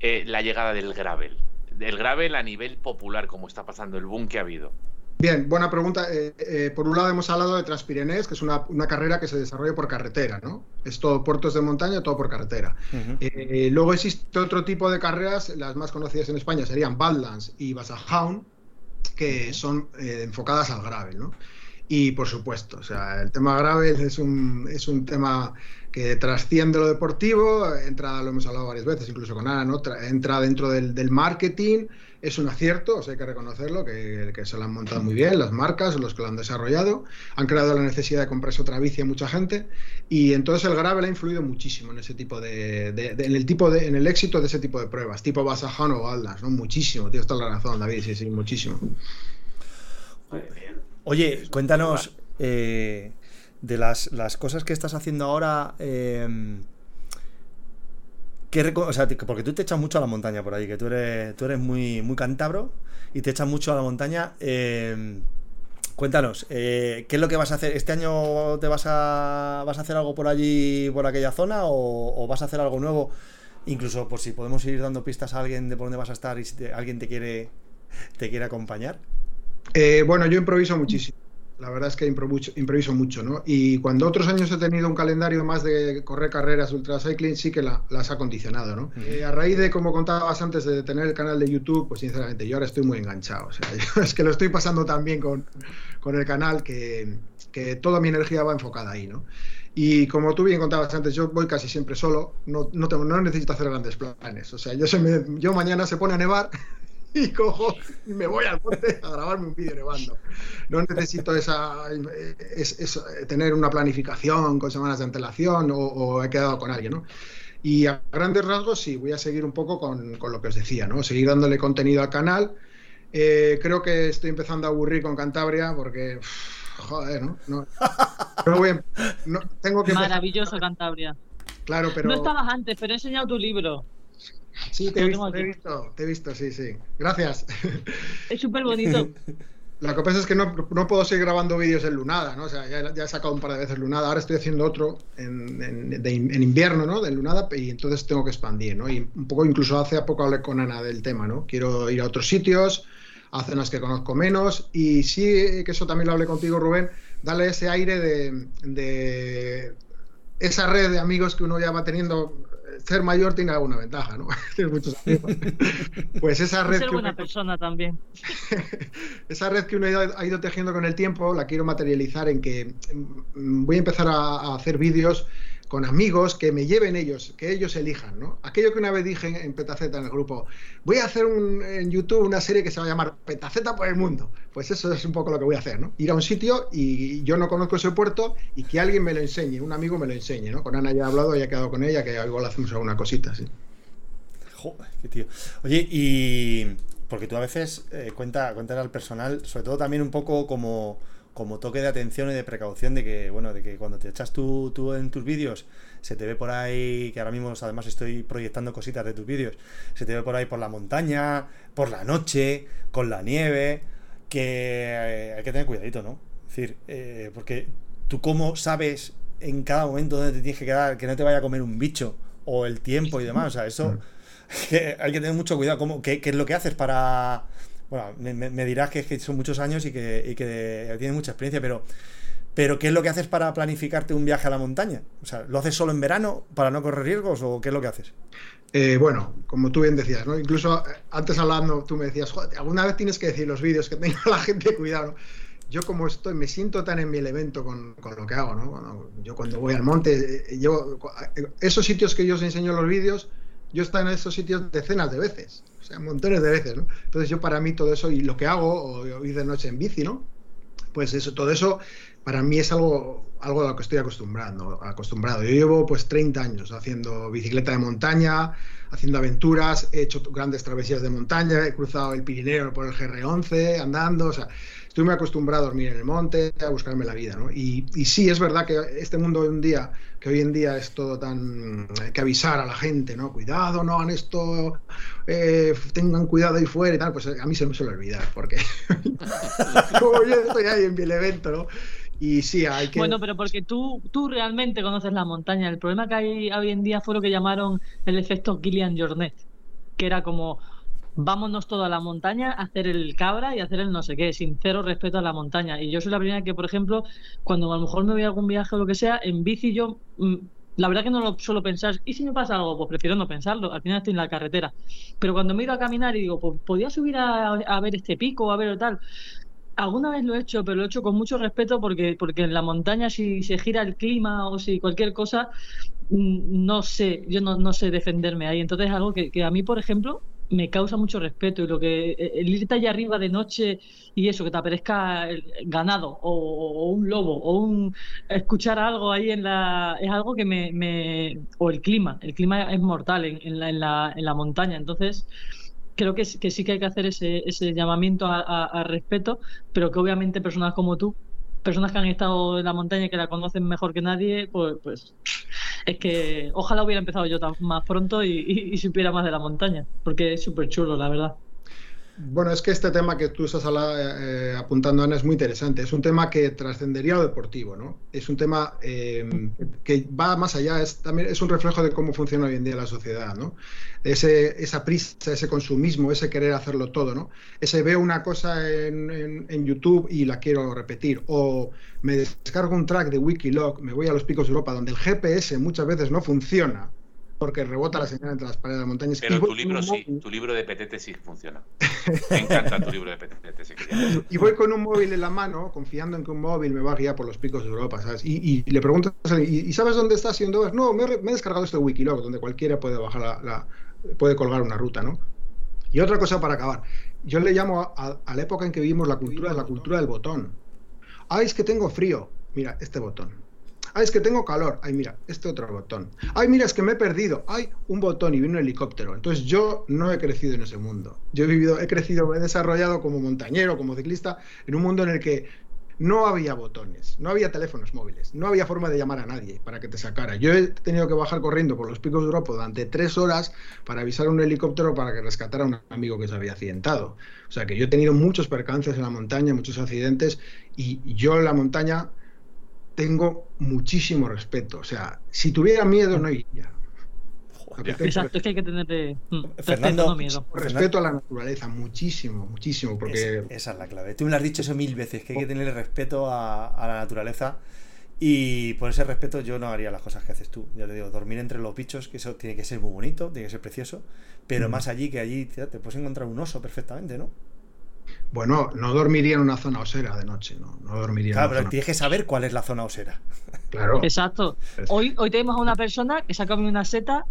eh, la llegada del gravel? Del gravel a nivel popular, como está pasando, el boom que ha habido. Bien, buena pregunta. Eh, eh, por un lado hemos hablado de Transpirenés, que es una, una carrera que se desarrolla por carretera, ¿no? Es todo puertos de montaña, todo por carretera. Eh, luego existe otro tipo de carreras, las más conocidas en España serían Badlands y Basajaun, que son enfocadas al gravel, ¿no? Y por supuesto, o sea, el tema gravel es un, es un tema que trasciende lo deportivo, entra, lo hemos hablado varias veces, incluso con Ana, ¿no? entra dentro del, del marketing, es un acierto, o sea, hay que reconocerlo, que, que, se lo han montado muy bien, las marcas, los que lo han desarrollado, han creado la necesidad de comprarse otra bici a mucha gente, y entonces el gravel ha influido muchísimo en ese tipo de, de, de en el tipo de, en el éxito de ese tipo de pruebas, tipo Basajano o Aldas, ¿no? Muchísimo, tienes toda la razón, David, sí, sí, muchísimo. Oye, cuéntanos eh, de las, las, cosas que estás haciendo ahora. Eh, ¿qué, o sea, porque tú te echas mucho a la montaña por ahí, que tú eres, tú eres muy, muy cántabro y te echas mucho a la montaña. Eh, cuéntanos, ¿qué es lo que vas a hacer? ¿Este año te vas a, vas a hacer algo por allí, por aquella zona, o, vas a hacer algo nuevo? Incluso por si podemos ir dando pistas a alguien de por dónde vas a estar y si alguien te quiere, te quiere acompañar. Eh, bueno, yo improviso muchísimo. La verdad es que improviso, improviso, mucho, ¿no? Y cuando otros años he tenido un calendario más de correr carreras ultracycling, sí que la, las ha condicionado, ¿no? Uh -huh. eh, a raíz de, como contabas antes, de tener el canal de YouTube, pues sinceramente yo ahora estoy muy enganchado. O sea, yo, es que lo estoy pasando tan bien con, con el canal que, que, toda mi energía va enfocada ahí, ¿no? Y como tú bien contabas antes, yo voy casi siempre solo, no, no, tengo, no necesito hacer grandes planes. O sea, yo, se me, yo mañana se pone a nevar y cojo y me voy al monte a grabarme un vídeo nevando. No necesito esa, es, es, tener una planificación con semanas de antelación o, o, he quedado con alguien, ¿no? Y a grandes rasgos sí, voy a seguir un poco con, con lo que os decía, ¿no? Seguir dándole contenido al canal. Eh, creo que estoy empezando a aburrir con Cantabria porque, uff, joder, ¿no? no, no, voy a, no tengo que Maravilloso Cantabria. Claro, pero... No estabas antes, pero he enseñado tu libro. Sí, te he, visto, te he, visto, te he visto, sí, sí. Gracias. Es súper bonito. Lo que pasa es que no, no puedo seguir grabando vídeos en Lunada, ¿no? O sea, ya, ya, he sacado un par de veces Lunada, ahora estoy haciendo otro en, en, de, en, invierno, ¿no? De Lunada, y entonces tengo que expandir, ¿no? Y un poco, incluso hace poco hablé con Ana del tema, ¿no? Quiero ir a otros sitios, a zonas que conozco menos, y sí, que eso también lo hablé contigo, Rubén, darle ese aire de, de esa red de amigos que uno ya va teniendo ser mayor tiene alguna ventaja, ¿no? Tienes muchos amigos. Pues esa red. Ser que buena uno, persona también. esa red que uno ha ido tejiendo con el tiempo, la quiero materializar en que voy a empezar a, a hacer vídeos con amigos que me lleven ellos, que ellos elijan, ¿no? Aquello que una vez dije en Petaceta en el grupo, voy a hacer un, en YouTube una serie que se va a llamar Petaceta por el mundo. Pues eso es un poco lo que voy a hacer, ¿no? Ir a un sitio y yo no conozco ese puerto y que alguien me lo enseñe, un amigo me lo enseñe, ¿no? Con Ana ya he hablado, ya he quedado con ella, que igual hacemos alguna cosita, sí. Joder, qué tío. Oye, y porque tú a veces eh, cuenta, cuentas al personal, sobre todo también un poco como como toque de atención y de precaución de que, bueno, de que cuando te echas tú, tú en tus vídeos, se te ve por ahí, que ahora mismo además estoy proyectando cositas de tus vídeos, se te ve por ahí por la montaña, por la noche, con la nieve, que eh, hay que tener cuidadito, ¿no? Es decir, eh, porque tú cómo sabes en cada momento dónde te tienes que quedar, que no te vaya a comer un bicho, o el tiempo y demás, o sea, eso... Que hay que tener mucho cuidado. ¿Cómo, qué, ¿Qué es lo que haces para, bueno, me, dirás que, son muchos años y que, y tienes mucha experiencia, pero, pero ¿qué es lo que haces para planificarte un viaje a la montaña? O sea, ¿lo haces solo en verano para no correr riesgos o qué es lo que haces? Eh, bueno, como tú bien decías, ¿no? Incluso eh, antes hablando, tú me decías, Joder, alguna vez tienes que decir los vídeos que tenga la gente cuidado. Yo como estoy, me siento tan en mi elemento con, con lo que hago, ¿no? Yo cuando voy al monte, eh, yo, esos sitios que yo os enseño en los vídeos, yo estoy en esos sitios decenas de veces, montones de veces, ¿no? Entonces yo para mí todo eso y lo que hago, o ir de noche en bici, ¿no? Pues eso, todo eso para mí es algo, algo a lo que estoy acostumbrando, acostumbrado. Yo llevo pues 30 años haciendo bicicleta de montaña, haciendo aventuras, he hecho grandes travesías de montaña, he cruzado el Pirineo por el GR11, andando, o sea, estoy muy acostumbrado a dormir en el monte, a buscarme la vida, ¿no? Y, sí, es verdad que este mundo de un día, que hoy en día es todo tan... hay que avisar a la gente, ¿no? Cuidado, no hagan esto, eh, tengan cuidado ahí fuera y tal, pues a mí se me suele olvidar, porque como yo estoy ahí en mi evento, ¿no? Y sí, hay que... Bueno, pero porque tú, tú realmente conoces la montaña. El problema que hay hoy en día fue lo que llamaron el efecto Kilian Jornet, que era como, vámonos toda la montaña a hacer el cabra y hacer el no sé qué, sincero respeto a la montaña. Y yo soy la primera que, por ejemplo, cuando a lo mejor me voy a algún viaje o lo que sea, en bici yo... La verdad que no lo suelo pensar. ¿Y si me pasa algo? Pues prefiero no pensarlo. Al final estoy en la carretera. Pero cuando me he ido a caminar y digo, pues podía subir a, ver este pico a ver tal Alguna vez lo he hecho, pero lo he hecho con mucho respeto porque, porque en la montaña si se gira el clima o si cualquier cosa, mm, no sé, yo no, sé defenderme ahí. Entonces es algo que a mí, por ejemplo, me causa mucho respeto y lo que eh, el irte allá arriba de noche y eso, que te aparezca ganado o, un lobo o un escuchar algo ahí en la... es algo que me... me o el clima, el clima es mortal en, en, la, en, la, en la montaña, entonces creo que, que, sí que hay que hacer ese, ese llamamiento a, a, respeto, pero que obviamente personas como tú, personas que han estado en la montaña y que la conocen mejor que nadie, pues, pues es que ojalá hubiera empezado yo más pronto y, y, y supiera más de la montaña, porque es súper chulo, la verdad. Bueno, es que este tema que tú estás eh, apuntando, Ana, es muy interesante. Es un tema que trascendería lo deportivo, ¿no? Es un tema eh, que va más allá, es, también es un reflejo de cómo funciona hoy en día la sociedad, ¿no? Ese, esa prisa, ese consumismo, ese querer hacerlo todo, ¿no? Ese veo una cosa en, YouTube y la quiero repetir, o me descargo un track de Wikiloc, me voy a los picos de Europa, donde el GPS muchas veces no funciona, porque rebota la señal entre las paredes de las montañas. Pero tu libro sí, móvil. tu libro de PTT sí funciona. Me encanta tu libro de PTT. Sí y voy con un móvil en la mano, confiando en que un móvil me va a guiar por los picos de Europa, ¿sabes? Y, y le pregunto, ¿y, sabes dónde está haciendo? No, me, me, he descargado este Wikiloc, donde cualquiera puede bajar la, la, puede colgar una ruta, ¿no? Y otra cosa para acabar. Yo le llamo a, a, a la época en que vivimos la cultura, la cultura del botón. Ah, es que tengo frío. Mira, este botón Ay, es que tengo calor. Ay, mira, este otro botón. Ay, mira, es que me he perdido. Ay, un botón y viene un helicóptero. Entonces yo no he crecido en ese mundo. Yo he vivido, he crecido, he desarrollado como montañero, como ciclista, en un mundo en el que no había botones, no había teléfonos móviles, no había forma de llamar a nadie para que te sacara. Yo he tenido que bajar corriendo por los picos de Europa durante tres horas para avisar a un helicóptero para que rescatara a un amigo que se había accidentado. O sea que yo he tenido muchos percances en la montaña, muchos accidentes, y yo en la montaña tengo muchísimo respeto. O sea, si tuviera miedo no iría. Exacto, es que hay que tener mm, Fernando, miedo. respeto a la naturaleza, muchísimo, muchísimo, porque... Es, esa es la clave. Tú me lo has dicho eso mil veces, que hay que tener respeto a, a, la naturaleza y por ese respeto yo no haría las cosas que haces tú. Ya te digo, dormir entre los bichos, que eso tiene que ser muy bonito, tiene que ser precioso, pero mm. más allí que allí te, te puedes encontrar un oso perfectamente, ¿no? Bueno, no dormiría en una zona osera de noche, no, no dormiría. Claro, pero zona... tienes que saber cuál es la zona osera. Claro. Exacto. Hoy, hoy tenemos a una persona que se ha comido una seta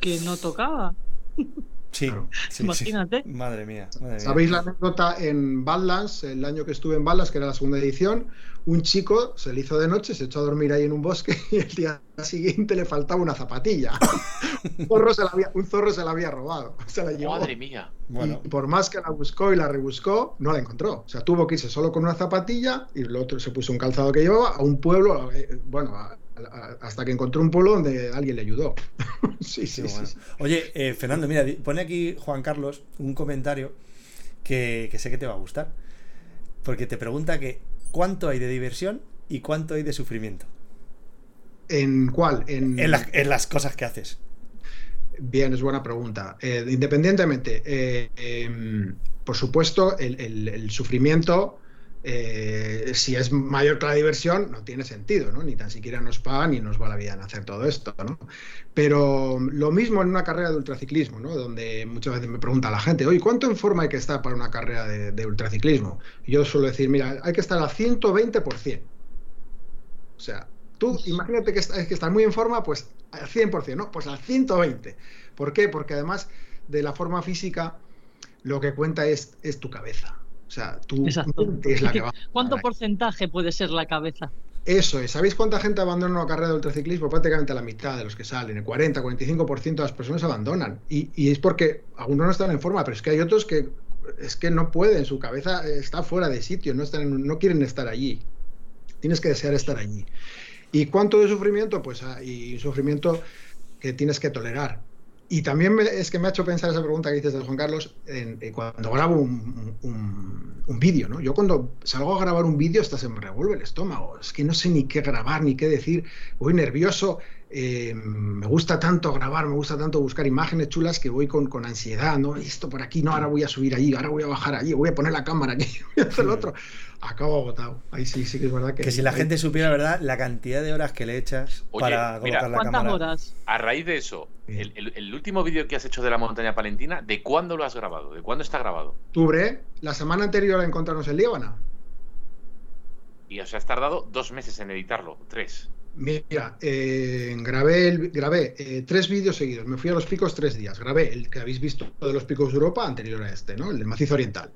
que no tocaba. Sí, claro. sí imagínate. Sí. Madre mía. Madre ¿Sabéis mía. la anécdota en Badlands, el año que estuve en Badlands, que era la segunda edición? Un chico se le hizo de noche, se echó a dormir ahí en un bosque y el día siguiente le faltaba una zapatilla. un, zorro se la había, un zorro se la había robado. Se la llevó. Madre mía. Bueno. Y por más que la buscó y la rebuscó, no la encontró. O sea, tuvo que irse solo con una zapatilla y el otro se puso un calzado que llevaba a un pueblo, eh, bueno, a, hasta que encontró un pueblo donde alguien le ayudó. sí, sí, bueno. sí, Oye, eh, Fernando, mira, pone aquí Juan Carlos un comentario que, que, sé que te va a gustar. Porque te pregunta que cuánto hay de diversión y cuánto hay de sufrimiento. ¿En cuál? En, en, la, en las cosas que haces. Bien, es buena pregunta. Eh, independientemente, eh, eh, por supuesto, el, el, el sufrimiento eh, si es mayor que la diversión, no tiene sentido, ¿no? Ni tan siquiera nos pagan ni nos va la vida en hacer todo esto, ¿no? Pero lo mismo en una carrera de ultraciclismo, ¿no? Donde muchas veces me pregunta la gente, oye, ¿cuánto en forma hay que estar para una carrera de, de ultraciclismo? Y yo suelo decir, mira, hay que estar al 120%. O sea, tú imagínate que hay que estar muy en forma, pues al 100%, ¿no? Pues al 120%. ¿Por qué? Porque además de la forma física, lo que cuenta es, es tu cabeza. O sea, tú es la que va ¿Cuánto porcentaje puede ser la cabeza? Eso es. ¿Sabéis cuánta gente abandona una carrera de ultraciclismo? Prácticamente la mitad de los que salen. El 40, 45% de las personas abandonan. Y, y, es porque algunos no están en forma, pero es que hay otros que es que no pueden. Su cabeza está fuera de sitio, no, están, no quieren estar allí. Tienes que desear estar allí. ¿Y cuánto de sufrimiento? Pues hay sufrimiento que tienes que tolerar. Y también me, es que me ha hecho pensar esa pregunta que dices de Juan Carlos en, en cuando grabo un, un, un vídeo, ¿no? Yo cuando salgo a grabar un vídeo hasta se me revuelve el estómago. Es que no sé ni qué grabar, ni qué decir. Voy nervioso. Eh, me gusta tanto grabar, me gusta tanto buscar imágenes chulas que voy con, con, ansiedad, ¿no? Esto por aquí, no, ahora voy a subir allí, ahora voy a bajar allí, voy a poner la cámara aquí, voy a hacer lo otro. Acabo agotado. Ahí sí, sí que es verdad que... Que si la gente supiera, ¿verdad? La cantidad de horas que le echas Oye, para mira, colocar la cámara. horas? A raíz de eso, el, el, el último vídeo que has hecho de la montaña palentina, ¿de cuándo lo has grabado? ¿De cuándo está grabado? Octubre, la semana anterior a encontrarnos en Líbana. Y os has tardado dos meses en editarlo, tres. Mira, eh, grabé, el- grabé eh, tres vídeos seguidos. Me fui a los picos tres días. Grabé el que habéis visto de los picos de Europa anterior a este, ¿no? El del macizo oriental.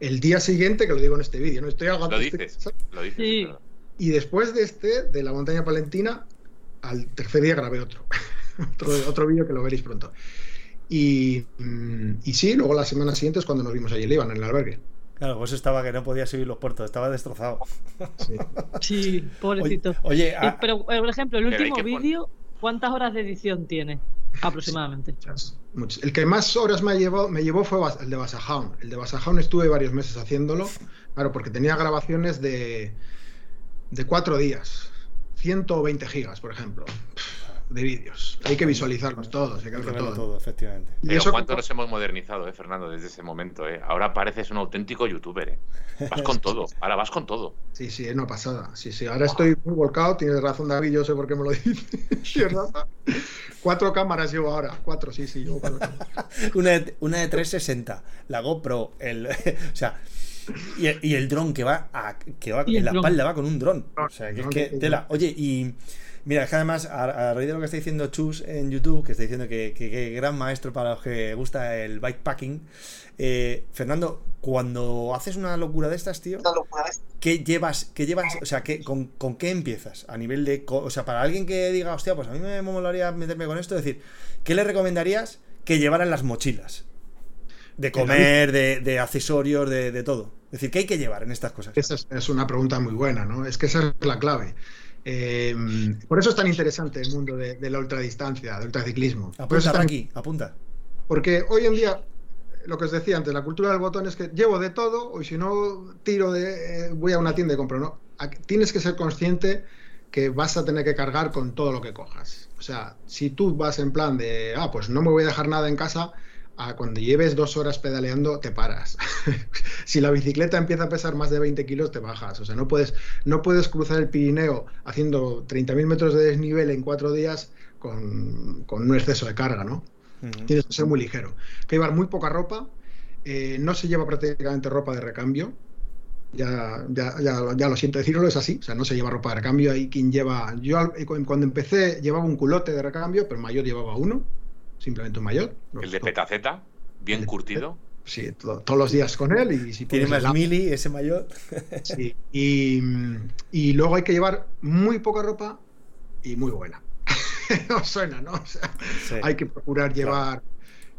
El día siguiente, que lo digo en este vídeo, no estoy hablando Lo de este- dices, lo dices. Sí. Y después de este, de la montaña palentina, al tercer día grabé otro. otro otro vídeo que lo veréis pronto. Y, mm, y sí, luego la semana siguiente es cuando nos vimos allí en Líbano, en el albergue. Claro, vos estaba que no podía subir los puertos, estaba destrozado. Sí. Sí, pobrecito. Oye, Y, ah, pero, eh, por ejemplo, el último vídeo, ¿cuántas horas de edición tiene? Aproximadamente. Muchas, muchas. El que más horas me, ha llevado, me llevó fue el de Basajaun. El de Basajaun estuve varios meses haciéndolo, claro, porque tenía grabaciones de, de cuatro días, 120 gigas, por ejemplo, de vídeos. Hay que visualizarlos todos, hay que verlo todo. todo, efectivamente. Y Pero eso cuánto nos hemos modernizado, eh, Fernando, desde ese momento, eh. Ahora pareces un auténtico youtuber, eh. Vas con todo, ahora vas con todo. Sí, sí, es una pasada. Sí, sí, ahora estoy muy volcado, tienes razón David, yo sé por qué me lo dice. Sí, es verdad. Cuatro cámaras llevo ahora, cuatro, sí, sí, llevo cuatro. Una de, una de 360, la GoPro, el, o sea, y el, y el dron que va, a, que va en la dron. espalda va con un dron. O sea, que es que que- tela. Oye, y mira, es que además, a, a raíz de lo que está diciendo Chus en YouTube, que está diciendo que, que- que gran maestro para los que gusta el bikepacking, eh, Fernando, cuando haces una locura de estas, tío, ¿qué llevas, qué llevas, o sea, ¿qué, con, con qué empiezas? A nivel de, co- o sea, para alguien que diga, hostia, pues a mí me molaría meterme con esto, es decir, ¿qué le recomendarías que llevaran las mochilas? De comer, de, de accesorios, de, de todo. Es decir, ¿qué hay que llevar en estas cosas? Esa es, es una pregunta muy buena, ¿no? Es que esa es la clave. Eh, por eso es tan interesante el mundo de, de la ultradistancia, del ultraciclismo. Por eso Apunta, tan- apunta. Porque hoy en día, lo que os decía antes, la cultura del botón es que llevo de todo, o si no, tiro de. eh, voy a una tienda y compro, ¿no? Aquí- Tienes que ser consciente que vas a tener que cargar con todo lo que cojas. O sea, si tú vas en plan de, ah, pues no me voy a dejar nada en casa, a cuando lleves dos horas pedaleando, te paras. si la bicicleta empieza a pesar más de 20 kilos, te bajas. O sea, no puedes, no puedes cruzar el Pirineo haciendo 30.000 metros de desnivel en cuatro días con, con un exceso de carga, ¿no? Tienes que ser muy ligero. Hay que llevar muy poca ropa. eh, no se lleva prácticamente ropa de recambio. Ya, ya, ya, ya lo siento decirlo, es así. O sea, no se lleva ropa de recambio. Hay quien lleva. Yo cuando empecé llevaba un culote de recambio, pero mayor llevaba uno. Simplemente un mayor. El de petaceta, bien de curtido. Sí, to- todos los días con él. Y si Tiene más mili ese mayor. Sí, y, y luego hay que llevar muy poca ropa y muy buena. no suena, ¿no? O sea, Sí. hay que procurar llevar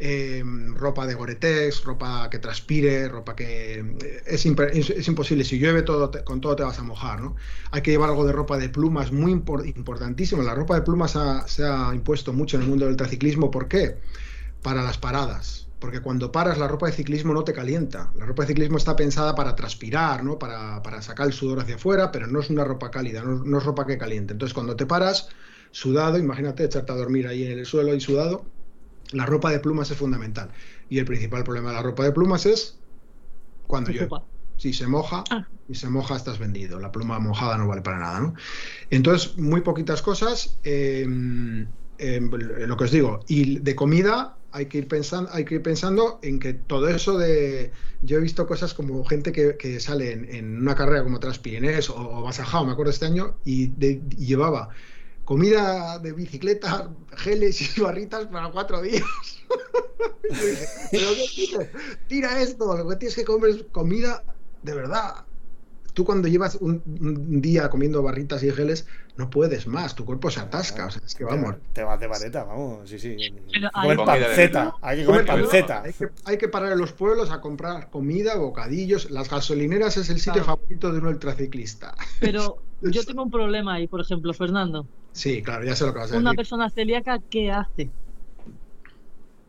eh, ropa de Gore-Tex, ropa que transpire, ropa que eh, es, es- imposible. Si llueve, todo con todo te vas a mojar, ¿no? Hay que llevar algo de ropa de plumas, muy impor- importantísimo. La ropa de plumas se ha impuesto mucho en el mundo del triciclismo. ¿Por qué? Para las paradas. Porque cuando paras, la ropa de ciclismo no te calienta. La ropa de ciclismo está pensada para transpirar. Para, sacar el sudor hacia afuera, pero no es una ropa cálida, no es ropa que caliente. Entonces, cuando te paras, sudado, imagínate echarte a dormir ahí en el suelo y sudado, la ropa de plumas es fundamental. Y el principal problema de la ropa de plumas es cuando llueve. Si se moja, Ah. y se moja, estás vendido. La pluma mojada no vale para nada, ¿no? Entonces, muy poquitas cosas. eh, eh, lo que os digo. Y de comida hay que ir pensando, hay que ir pensando en que todo eso de. Yo he visto cosas como gente que, que sale en, en una carrera como Transpirinés o, o Basajao, me acuerdo este año, y, de- y llevaba comida de bicicleta, geles y barritas para cuatro días. ¿Pero qué dices? Tira esto, lo que tienes que comer es comida de verdad. Tú cuando llevas un, un día comiendo barritas y geles, no puedes más, tu cuerpo se atasca. O sea, es que vamos. Te vas de vareta, vamos, sí, sí. Comer panceta, hay que comer Comer panceta. Hay que, hay que parar en los pueblos a comprar comida, bocadillos. Las gasolineras es el sitio Claro. favorito de un ultraciclista. Pero yo tengo un problema ahí, por ejemplo, Fernando. Sí, claro, ya sé lo que vas a Una persona celíaca, ¿qué hace?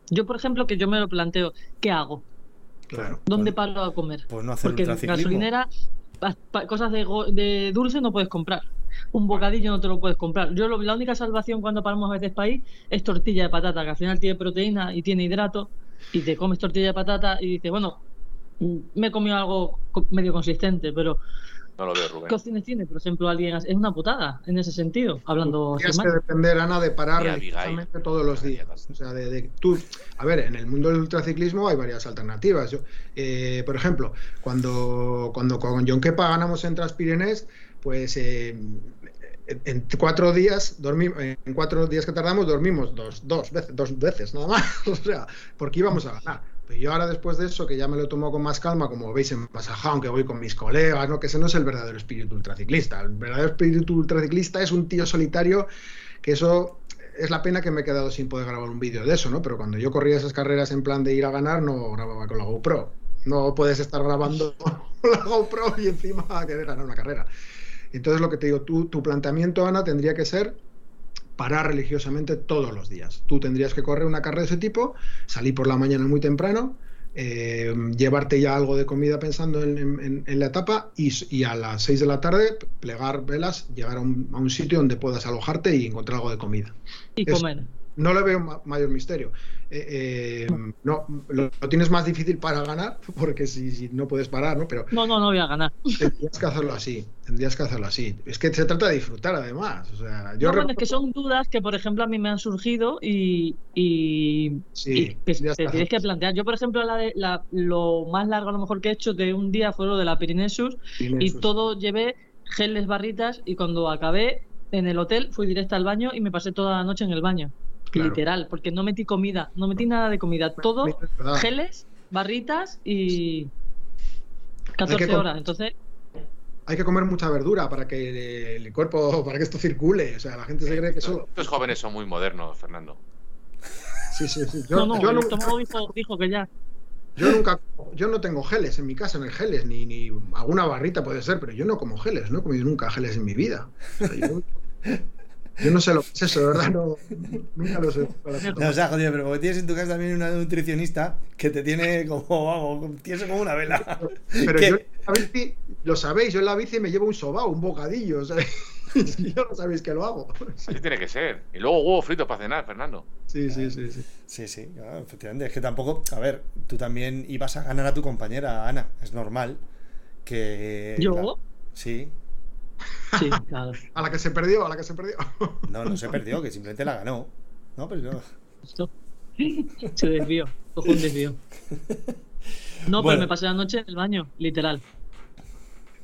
Yo, por ejemplo, que yo me lo planteo, ¿qué hago? Claro. ¿Dónde paro a comer? Pues no hacer Porque en gasolinera, cosas de, go- de dulce no puedes comprar. Un bocadillo no te lo puedes comprar. Yo lo- la única salvación cuando paramos a veces para ir es tortilla de patata, que al final tiene proteína y tiene hidrato, y te comes tortilla de patata y dices, bueno, mm, me he comido algo medio consistente, pero No lo veo, Rubén. ¿Qué opciones tiene? Por ejemplo, alguien es una putada en ese sentido, hablando Tienes que depender, Ana, de parar religiosamente todos los días. O sea, de, de- tú, a ver, en el mundo del ultraciclismo hay varias alternativas. Yo, eh, por ejemplo, cuando, cuando con John Kepa ganamos en Transpirines, pues eh, en- en cuatro días dormimos, en cuatro días que tardamos dormimos dos, dos veces, dos veces nada más. O sea, porque íbamos a ganar. Pero yo ahora después de eso, que ya me lo tomo con más calma, como veis en Masajá, aunque voy con mis colegas, ¿no? que ese no es el verdadero espíritu ultraciclista. El verdadero espíritu ultraciclista es un tío solitario que eso es la pena que me he quedado sin poder grabar un vídeo de eso, ¿no? Pero cuando yo corría esas carreras en plan de ir a ganar, no grababa con la GoPro. No puedes estar grabando con la GoPro y encima querer ganar una carrera. Entonces lo que te digo, tú, tu planteamiento, Ana, tendría que ser parar religiosamente todos los días. Tú tendrías que correr una carrera de ese tipo, salir por la mañana muy temprano, eh, llevarte ya algo de comida pensando en, en- en la etapa y, a las 6 de la tarde plegar velas, llegar a un, a un sitio donde puedas alojarte y encontrar algo de comida. Y es- comer. No le veo ma- mayor misterio. Eh, eh, no, lo, lo tienes más difícil para ganar, porque si, si no puedes parar, ¿no? Pero No, no, no voy a ganar. tendrías que hacerlo así. Tendrías que hacerlo así. Es que se trata de disfrutar, además. O sea, yo No, bueno, es que son dudas que, por ejemplo, a mí me han surgido y, y, Sí, y que tendrías te que tienes que plantear. Yo, por ejemplo, la de, la, lo más largo a lo mejor que he hecho de un día fue lo de la Pirinesus y todo llevé geles, barritas y cuando acabé en el hotel fui directa al baño y me pasé toda la noche en el baño. Claro. Literal, porque no metí comida, no metí nada de comida, todo geles, barritas y Hay 14 que com- horas. Entonces, Hay que comer mucha verdura para que el cuerpo, para que esto circule. O sea, la gente se cree que eso. Estos jóvenes son muy modernos, Fernando. Sí, sí, sí. Yo, no, no, yo el nu- estómago dijo, dijo que ya. yo nunca, yo no tengo geles en mi casa, no hay geles, ni, ni alguna barrita puede ser, pero yo no como geles, no he comido nunca geles en mi vida. O sea, yo, yo no sé lo que es eso, de verdad, no, nunca lo sé. No, o sea, jodido, pero porque tienes en tu casa también una nutricionista que te tiene como, vamos, tienes como una vela. Pero yo en la bici, lo sabéis, yo en la bici me llevo un sobao, un bocadillo, o sea, yo no sabéis que lo hago. Así tiene que ser. Y luego huevos fritos para cenar, Fernando. Sí, sí, sí, sí. Sí, sí, claro, efectivamente. Es que tampoco, a ver, tú también ibas a ganar a tu compañera, Ana. Es normal que... ¿Yo? Sí. Sí, claro. A la que se perdió, a la que se perdió. No, no se perdió, que simplemente la ganó. No, pero no. Se desvió, cojo un desvío. No, Bueno. pero me pasé la noche en el baño, literal.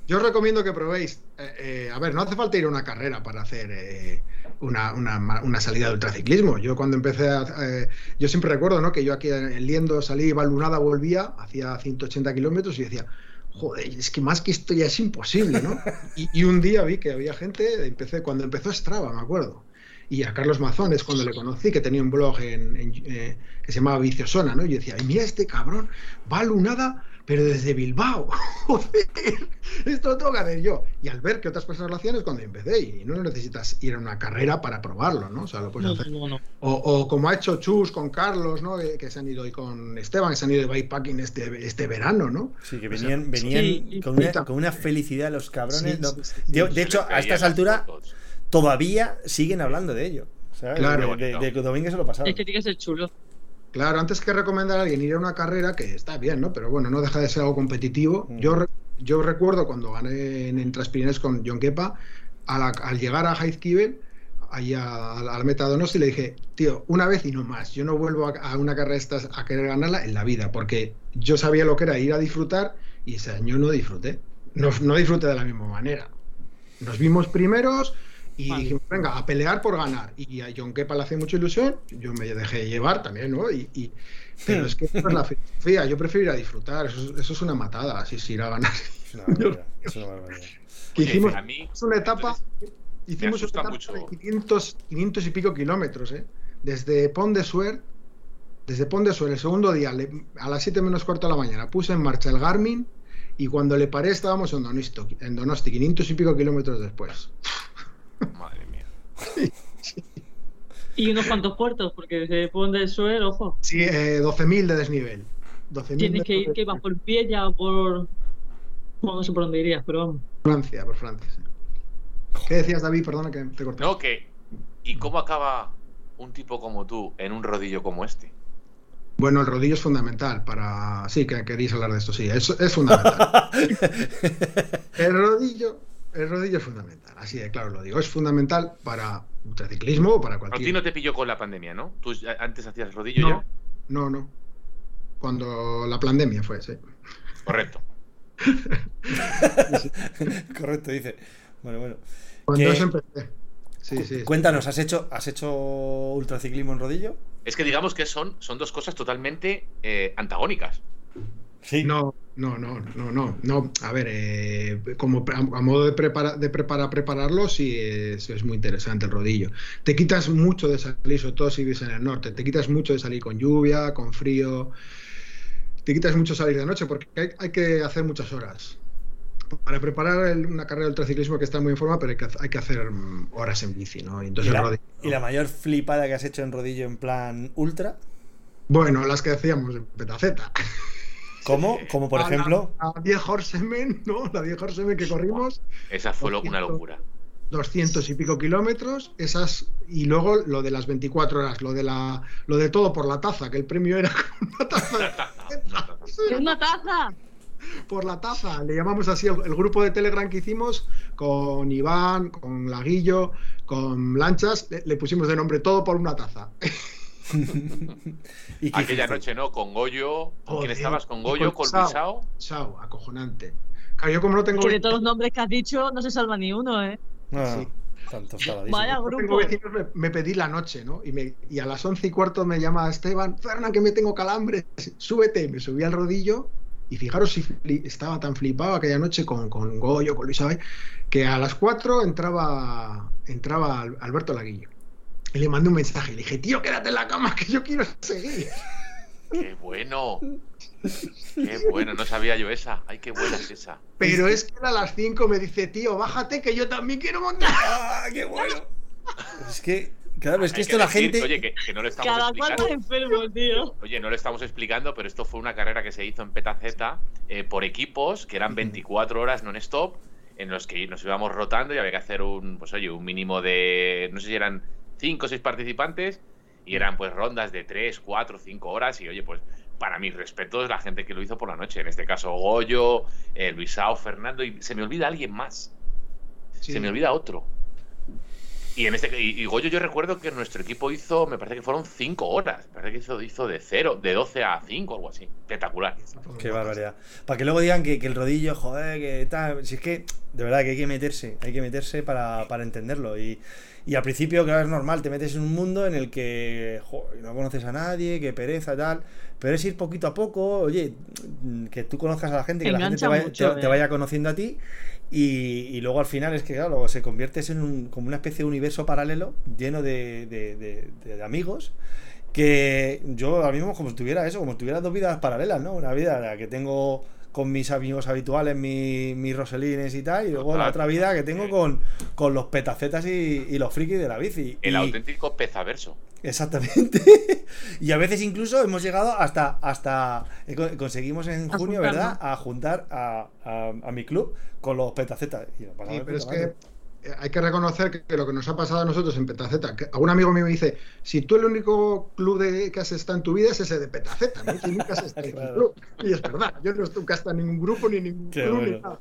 Yo os recomiendo que probéis. eh, eh, a ver, no hace falta ir a una carrera para hacer eh, una, una una salida de ultraciclismo. Yo cuando empecé a. eh, yo siempre recuerdo, ¿no? Que yo aquí en Liendo salí, iba a Lunada, volvía, hacía 180 kilómetros y decía. Joder, es que más que esto ya es imposible, ¿no? Y, y un día vi que había gente, empecé, cuando empezó Strava, me acuerdo. Y a Carlos Mazones, cuando le conocí, que tenía un blog en, en, eh, que se llamaba Viciosona, ¿no? Y yo decía, "Ay, mira este cabrón, va a Lunada, pero desde Bilbao. Joder, esto lo tengo que hacer yo. Y al ver que otras personas lo hacían es cuando empecé. Y no necesitas ir a una carrera para probarlo, ¿no? O sea, lo puedes No, hacer. no, no. O, o como ha hecho Chus con Carlos, ¿no? Que, que se han ido y con Esteban, que se han ido de bikepacking este, este verano, ¿no? Sí, que O sea, venían, venían sí, con, una, con una felicidad los cabrones. Sí, no- sí, sí, Yo, sí. de hecho, a estas alturas todavía siguen hablando de ello. ¿sabes? Claro. de, de, de que Domínguez se lo pasaba. Es que tiene que ser chulo. Claro, antes que recomendar a alguien ir a una carrera, que está bien, ¿no? Pero bueno, no deja de ser algo competitivo. Mm. Yo, yo recuerdo cuando gané en, en Transpirines con John Kepa, al llegar a Heizkibel, ahí a, a la meta de Donosti, le dije, tío, una vez y no más. Yo no vuelvo a, a una carrera estas a querer ganarla en la vida, porque yo sabía lo que era ir a disfrutar y ese año no disfruté. No, no disfruté de la misma manera. Nos vimos primeros y Vale. dijimos, venga, a pelear por ganar. Y a John Kepa le hacía mucha ilusión, yo me dejé llevar también, ¿no? Y, y- pero es que eso es la filosofía, yo prefiero ir a disfrutar, eso, es- eso es una matada, así es ir a ganar. Es una barbaridad, es una. Que Oye, hicimos a mí, una etapa, entonces, hicimos una asusta etapa mucho. de 500, 500 y pico kilómetros, ¿eh? Desde Pont de Suert, desde Pont de Suert, el segundo día, le- a las 7 menos cuarto de la mañana, puse en marcha el Garmin y cuando le paré estábamos en Donosti, en Donosti 500 y pico kilómetros después. Madre mía. Y unos cuantos puertos, porque se pone de suelo, ojo. Sí, eh, 12.000 de desnivel. 12.000 Tienes que ir, que vas por pie ya o por. Bueno, no sé por dónde irías, pero vamos. Francia, por Francia. sí. ¿Qué decías, David? Perdona que te corté. No, que. ¿Y cómo acaba un tipo como tú en un rodillo como este? Bueno, el rodillo es fundamental para. Sí, que queréis hablar de esto, sí, es, es fundamental. el rodillo, el rodillo es fundamental, así de claro lo digo. Es fundamental para ultraciclismo o para A cualquier. ti no te pilló con la pandemia, ¿no? Tú antes hacías rodillo no, ya. no, no. Cuando la pandemia fue, sí. Correcto. Correcto, dice. Bueno, bueno. Cuando Que- eso empecé. Sí, sí. sí. Cuéntanos, ¿has hecho, ¿has hecho ultraciclismo en rodillo? Es que digamos que son, son dos cosas totalmente eh, antagónicas. Sí. No, no, no, no, no, no. A ver, eh, como pre- a modo de prepara, de prepara, prepararlo, sí es, es muy interesante el rodillo. Te quitas mucho de salir, sobre todo si vives en el norte, te quitas mucho de salir con lluvia, con frío, te quitas mucho salir de noche porque hay, hay que hacer muchas horas. Para preparar el- una carrera de ultraciclismo que está muy en forma, pero hay que, hay que hacer mm, horas en bici, ¿no? Y ¿Y entonces la, rodillo- y la mayor flipada que has hecho en rodillo en plan ultra? Bueno, las que hacíamos en Petaceta. ¿Cómo? Como por A la- ejemplo. A 10 Horsemen, ¿no? La 10 Horsemen que corrimos. Esa fue una locura. 200 y pico kilómetros, esas y luego lo de las 24 horas, lo de la lo de todo por la taza, que el premio era con una taza ¡Es una taza! por la taza, le llamamos así el, el grupo de Telegram que hicimos con Iván, con Laguillo, con Lanchas, le, le pusimos de nombre todo por una taza. ¿Y qué Aquella hiciste? noche, ¿no? Con Goyo. ¿Con quién estabas? ¿Con Goyo? con ¿Con Sao. Acojonante. Claro, yo como no tengo Que de todos los nombres que has dicho no se salva ni uno, ¿eh? Ah, Sí. Tanto. Vaya grupo. vecinos, me, me pedí la noche, ¿no? Y, me- y a las once y cuarto me llama Esteban, Fernan, que me tengo calambres, súbete. Me subí al rodillo y fijaros si estaba tan flipado aquella noche con, con Goyo, con Luis Abay, que a las 4 entraba, entraba Al- Alberto Laguillo. Y le mandé un mensaje y le dije, tío, quédate en la cama que yo quiero seguir. ¡Qué bueno! ¡Qué bueno! No sabía yo esa. ¡Ay, qué buena es esa! Pero es que él a las 5 me dice, tío, bájate que yo también quiero montar. ¡Ah, qué bueno! Es que, claro, es que Hay esto la decir, gente. Oye, que, que no lo estamos Cada cual explicando. enfermo, tío. Oye, no lo estamos explicando, pero esto fue una carrera que se hizo en Petaceta eh, por equipos, que eran 24 horas non-stop, en los que nos íbamos rotando y había que hacer un, pues oye, un mínimo de, no sé si eran 5 o 6 participantes, y eran pues rondas de 3, 4, 5 horas, y oye, pues para mis respetos la gente que lo hizo por la noche, en este caso Goyo, eh, Luisao, Fernando, y se me olvida alguien más, Sí. se me olvida otro. Y en este y, y Goyo yo recuerdo que nuestro equipo hizo, me parece que fueron 5 horas, me parece que hizo, hizo de 0, de 12 a 5 algo así. Espectacular. Qué barbaridad. Para que luego digan que, que el rodillo, joder, que tal. Si es que, de verdad, que hay que meterse. Hay que meterse para, para entenderlo. Y, y al principio, claro, es normal, te metes en un mundo en el que joder, no conoces a nadie, que pereza, tal. Pero es ir poquito a poco, oye, que tú conozcas a la gente, que la gente te vaya, mucho, te- te eh. vaya conociendo a ti. Y, y luego al final es que, claro, se conviertes en un, como una especie de universo paralelo lleno de, de- de- de amigos que yo ahora mismo como si tuviera eso, como si tuviera dos vidas paralelas, ¿no? Una vida la que tengo con mis amigos habituales, mi- mis roselines y tal, y luego la Total. otra vida que tengo con, con los petacetas y, y los frikis de la bici. El Y- auténtico pezaverso. Exactamente. y a veces incluso hemos llegado hasta, hasta eh, co- conseguimos en A junio. ¿verdad? A juntar a, a- a mi club con los petacetas. Y lo pasamos Sí, de pero es que hay que reconocer que, lo que nos ha pasado a nosotros en Petaceta, que algún amigo mío me dice, si tú el único club de, que has estado en tu vida es ese de Petaceta, ¿no? Y nunca has estado en Claro. un club. Y es verdad, yo no nunca he estado en ningún grupo ni en ningún Qué club bueno. ni nada.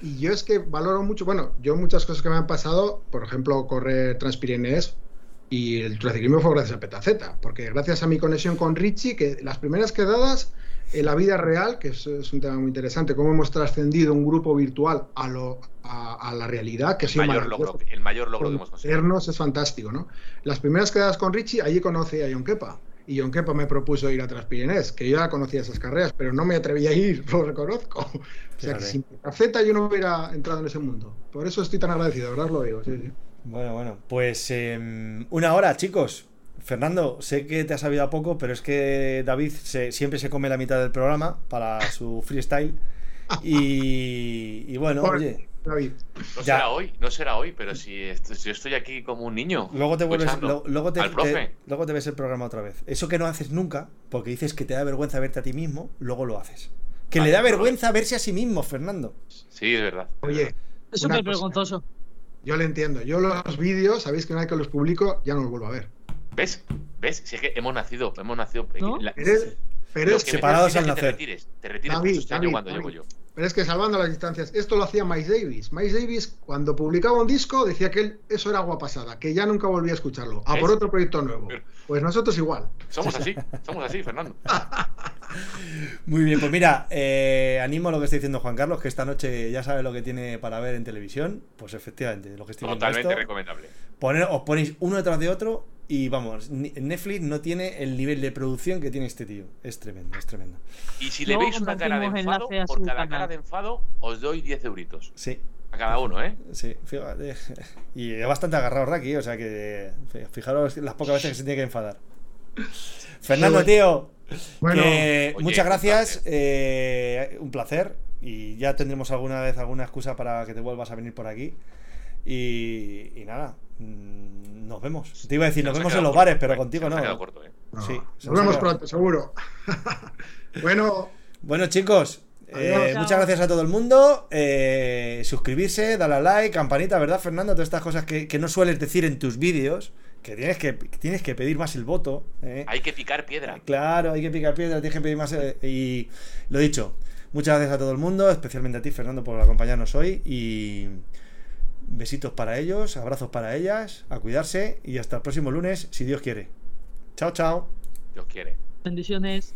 Y yo es que valoro mucho, bueno, yo muchas cosas que me han pasado, por ejemplo, correr Transpirinees y el ultraciclismo fue gracias a Petaceta, porque gracias a mi conexión con Richie, que las primeras quedadas en la vida real, que eso es un tema muy interesante, cómo hemos trascendido un grupo virtual a, lo, a, a la realidad, que El mayor, logro, el mayor logro que hemos conseguido. Conocernos es fantástico, ¿no? Las primeras quedadas con Richie, allí conocí a John Kepa. Y John Kepa me propuso ir a Transpirinés, que yo ya conocía esas carreras, pero no me atrevía a ir, lo reconozco. O sea que Fíjate. sin Z yo no hubiera entrado en ese mundo. Por eso estoy tan agradecido, de verdad lo digo. Sí, sí. Bueno, bueno, pues em, una hora, chicos. Fernando, sé que te ha sabido a poco, pero es que David se- siempre se come la mitad del programa para su freestyle. Y, y bueno, Por- oye, David. No Ya. será hoy, no será hoy, pero si, esto- si yo estoy aquí como un niño. luego te vuelves, lo- luego te, al profe. te- luego te ves el programa otra vez. Eso que no haces nunca, porque dices que te da vergüenza verte a ti mismo, luego lo haces. Que Vale, le da vergüenza verse a sí mismo, Fernando. Sí, es verdad. es Oye. Es súper vergonzoso. Yo le entiendo. Yo los vídeos, sabéis que una vez que los publico, ya no los vuelvo a ver. ¿Ves? ¿Ves? Si es que hemos nacido, hemos nacido. ¿No? la- Eres- pero me separados al que te nacer. retires, te retires David, este año David, cuando David. llego yo. Pero es que salvando las distancias, esto lo hacía Miles Davis. Miles Davis, cuando publicaba un disco, decía que él, eso era agua pasada, que ya nunca volvía a escucharlo. A por ¿Ves? otro proyecto nuevo. Pues nosotros igual. Somos así, somos así, Fernando. Muy bien, pues mira, eh, animo a lo que está diciendo Juan Carlos, que esta noche ya sabe lo que tiene para ver en televisión. Pues efectivamente, lo que estoy Totalmente esto, recomendable. poner- os ponéis uno detrás de otro y vamos, Netflix no tiene el nivel de producción que tiene este tío. Es tremendo, es tremendo. Y si le veis una cara de enfado, por cada canal. cara de enfado os doy 10 euritos. Sí, A cada uno, ¿eh? sí, fíjate. Y es bastante agarrado Raki, o sea que fijaros las pocas veces que se tiene que enfadar. Fernando, tío, Bueno, que Oye, muchas un gracias, placer. eh, un placer y ya tendremos alguna vez alguna excusa para que te vuelvas a venir por aquí y, y nada, nos vemos. Te iba a decir, Se nos vemos en los corto, bares, pero contigo no. corto, ¿eh? no, sí, se nos vemos pronto, seguro. bueno, Bueno chicos, eh, muchas gracias a todo el mundo. eh, suscribirse, darle a like, campanita, ¿verdad, Fernando? Todas estas cosas que, que no sueles decir en tus vídeos, que tienes que, que tienes que pedir más el voto. ¿eh? Hay que picar piedra. Claro, hay que picar piedra, tienes que pedir más. eh, y lo dicho, muchas gracias a todo el mundo, especialmente a ti, Fernando, por acompañarnos hoy. Y besitos para ellos, abrazos para ellas, a cuidarse y hasta el próximo lunes, si Dios quiere. Chao, chao. Dios quiere. Bendiciones.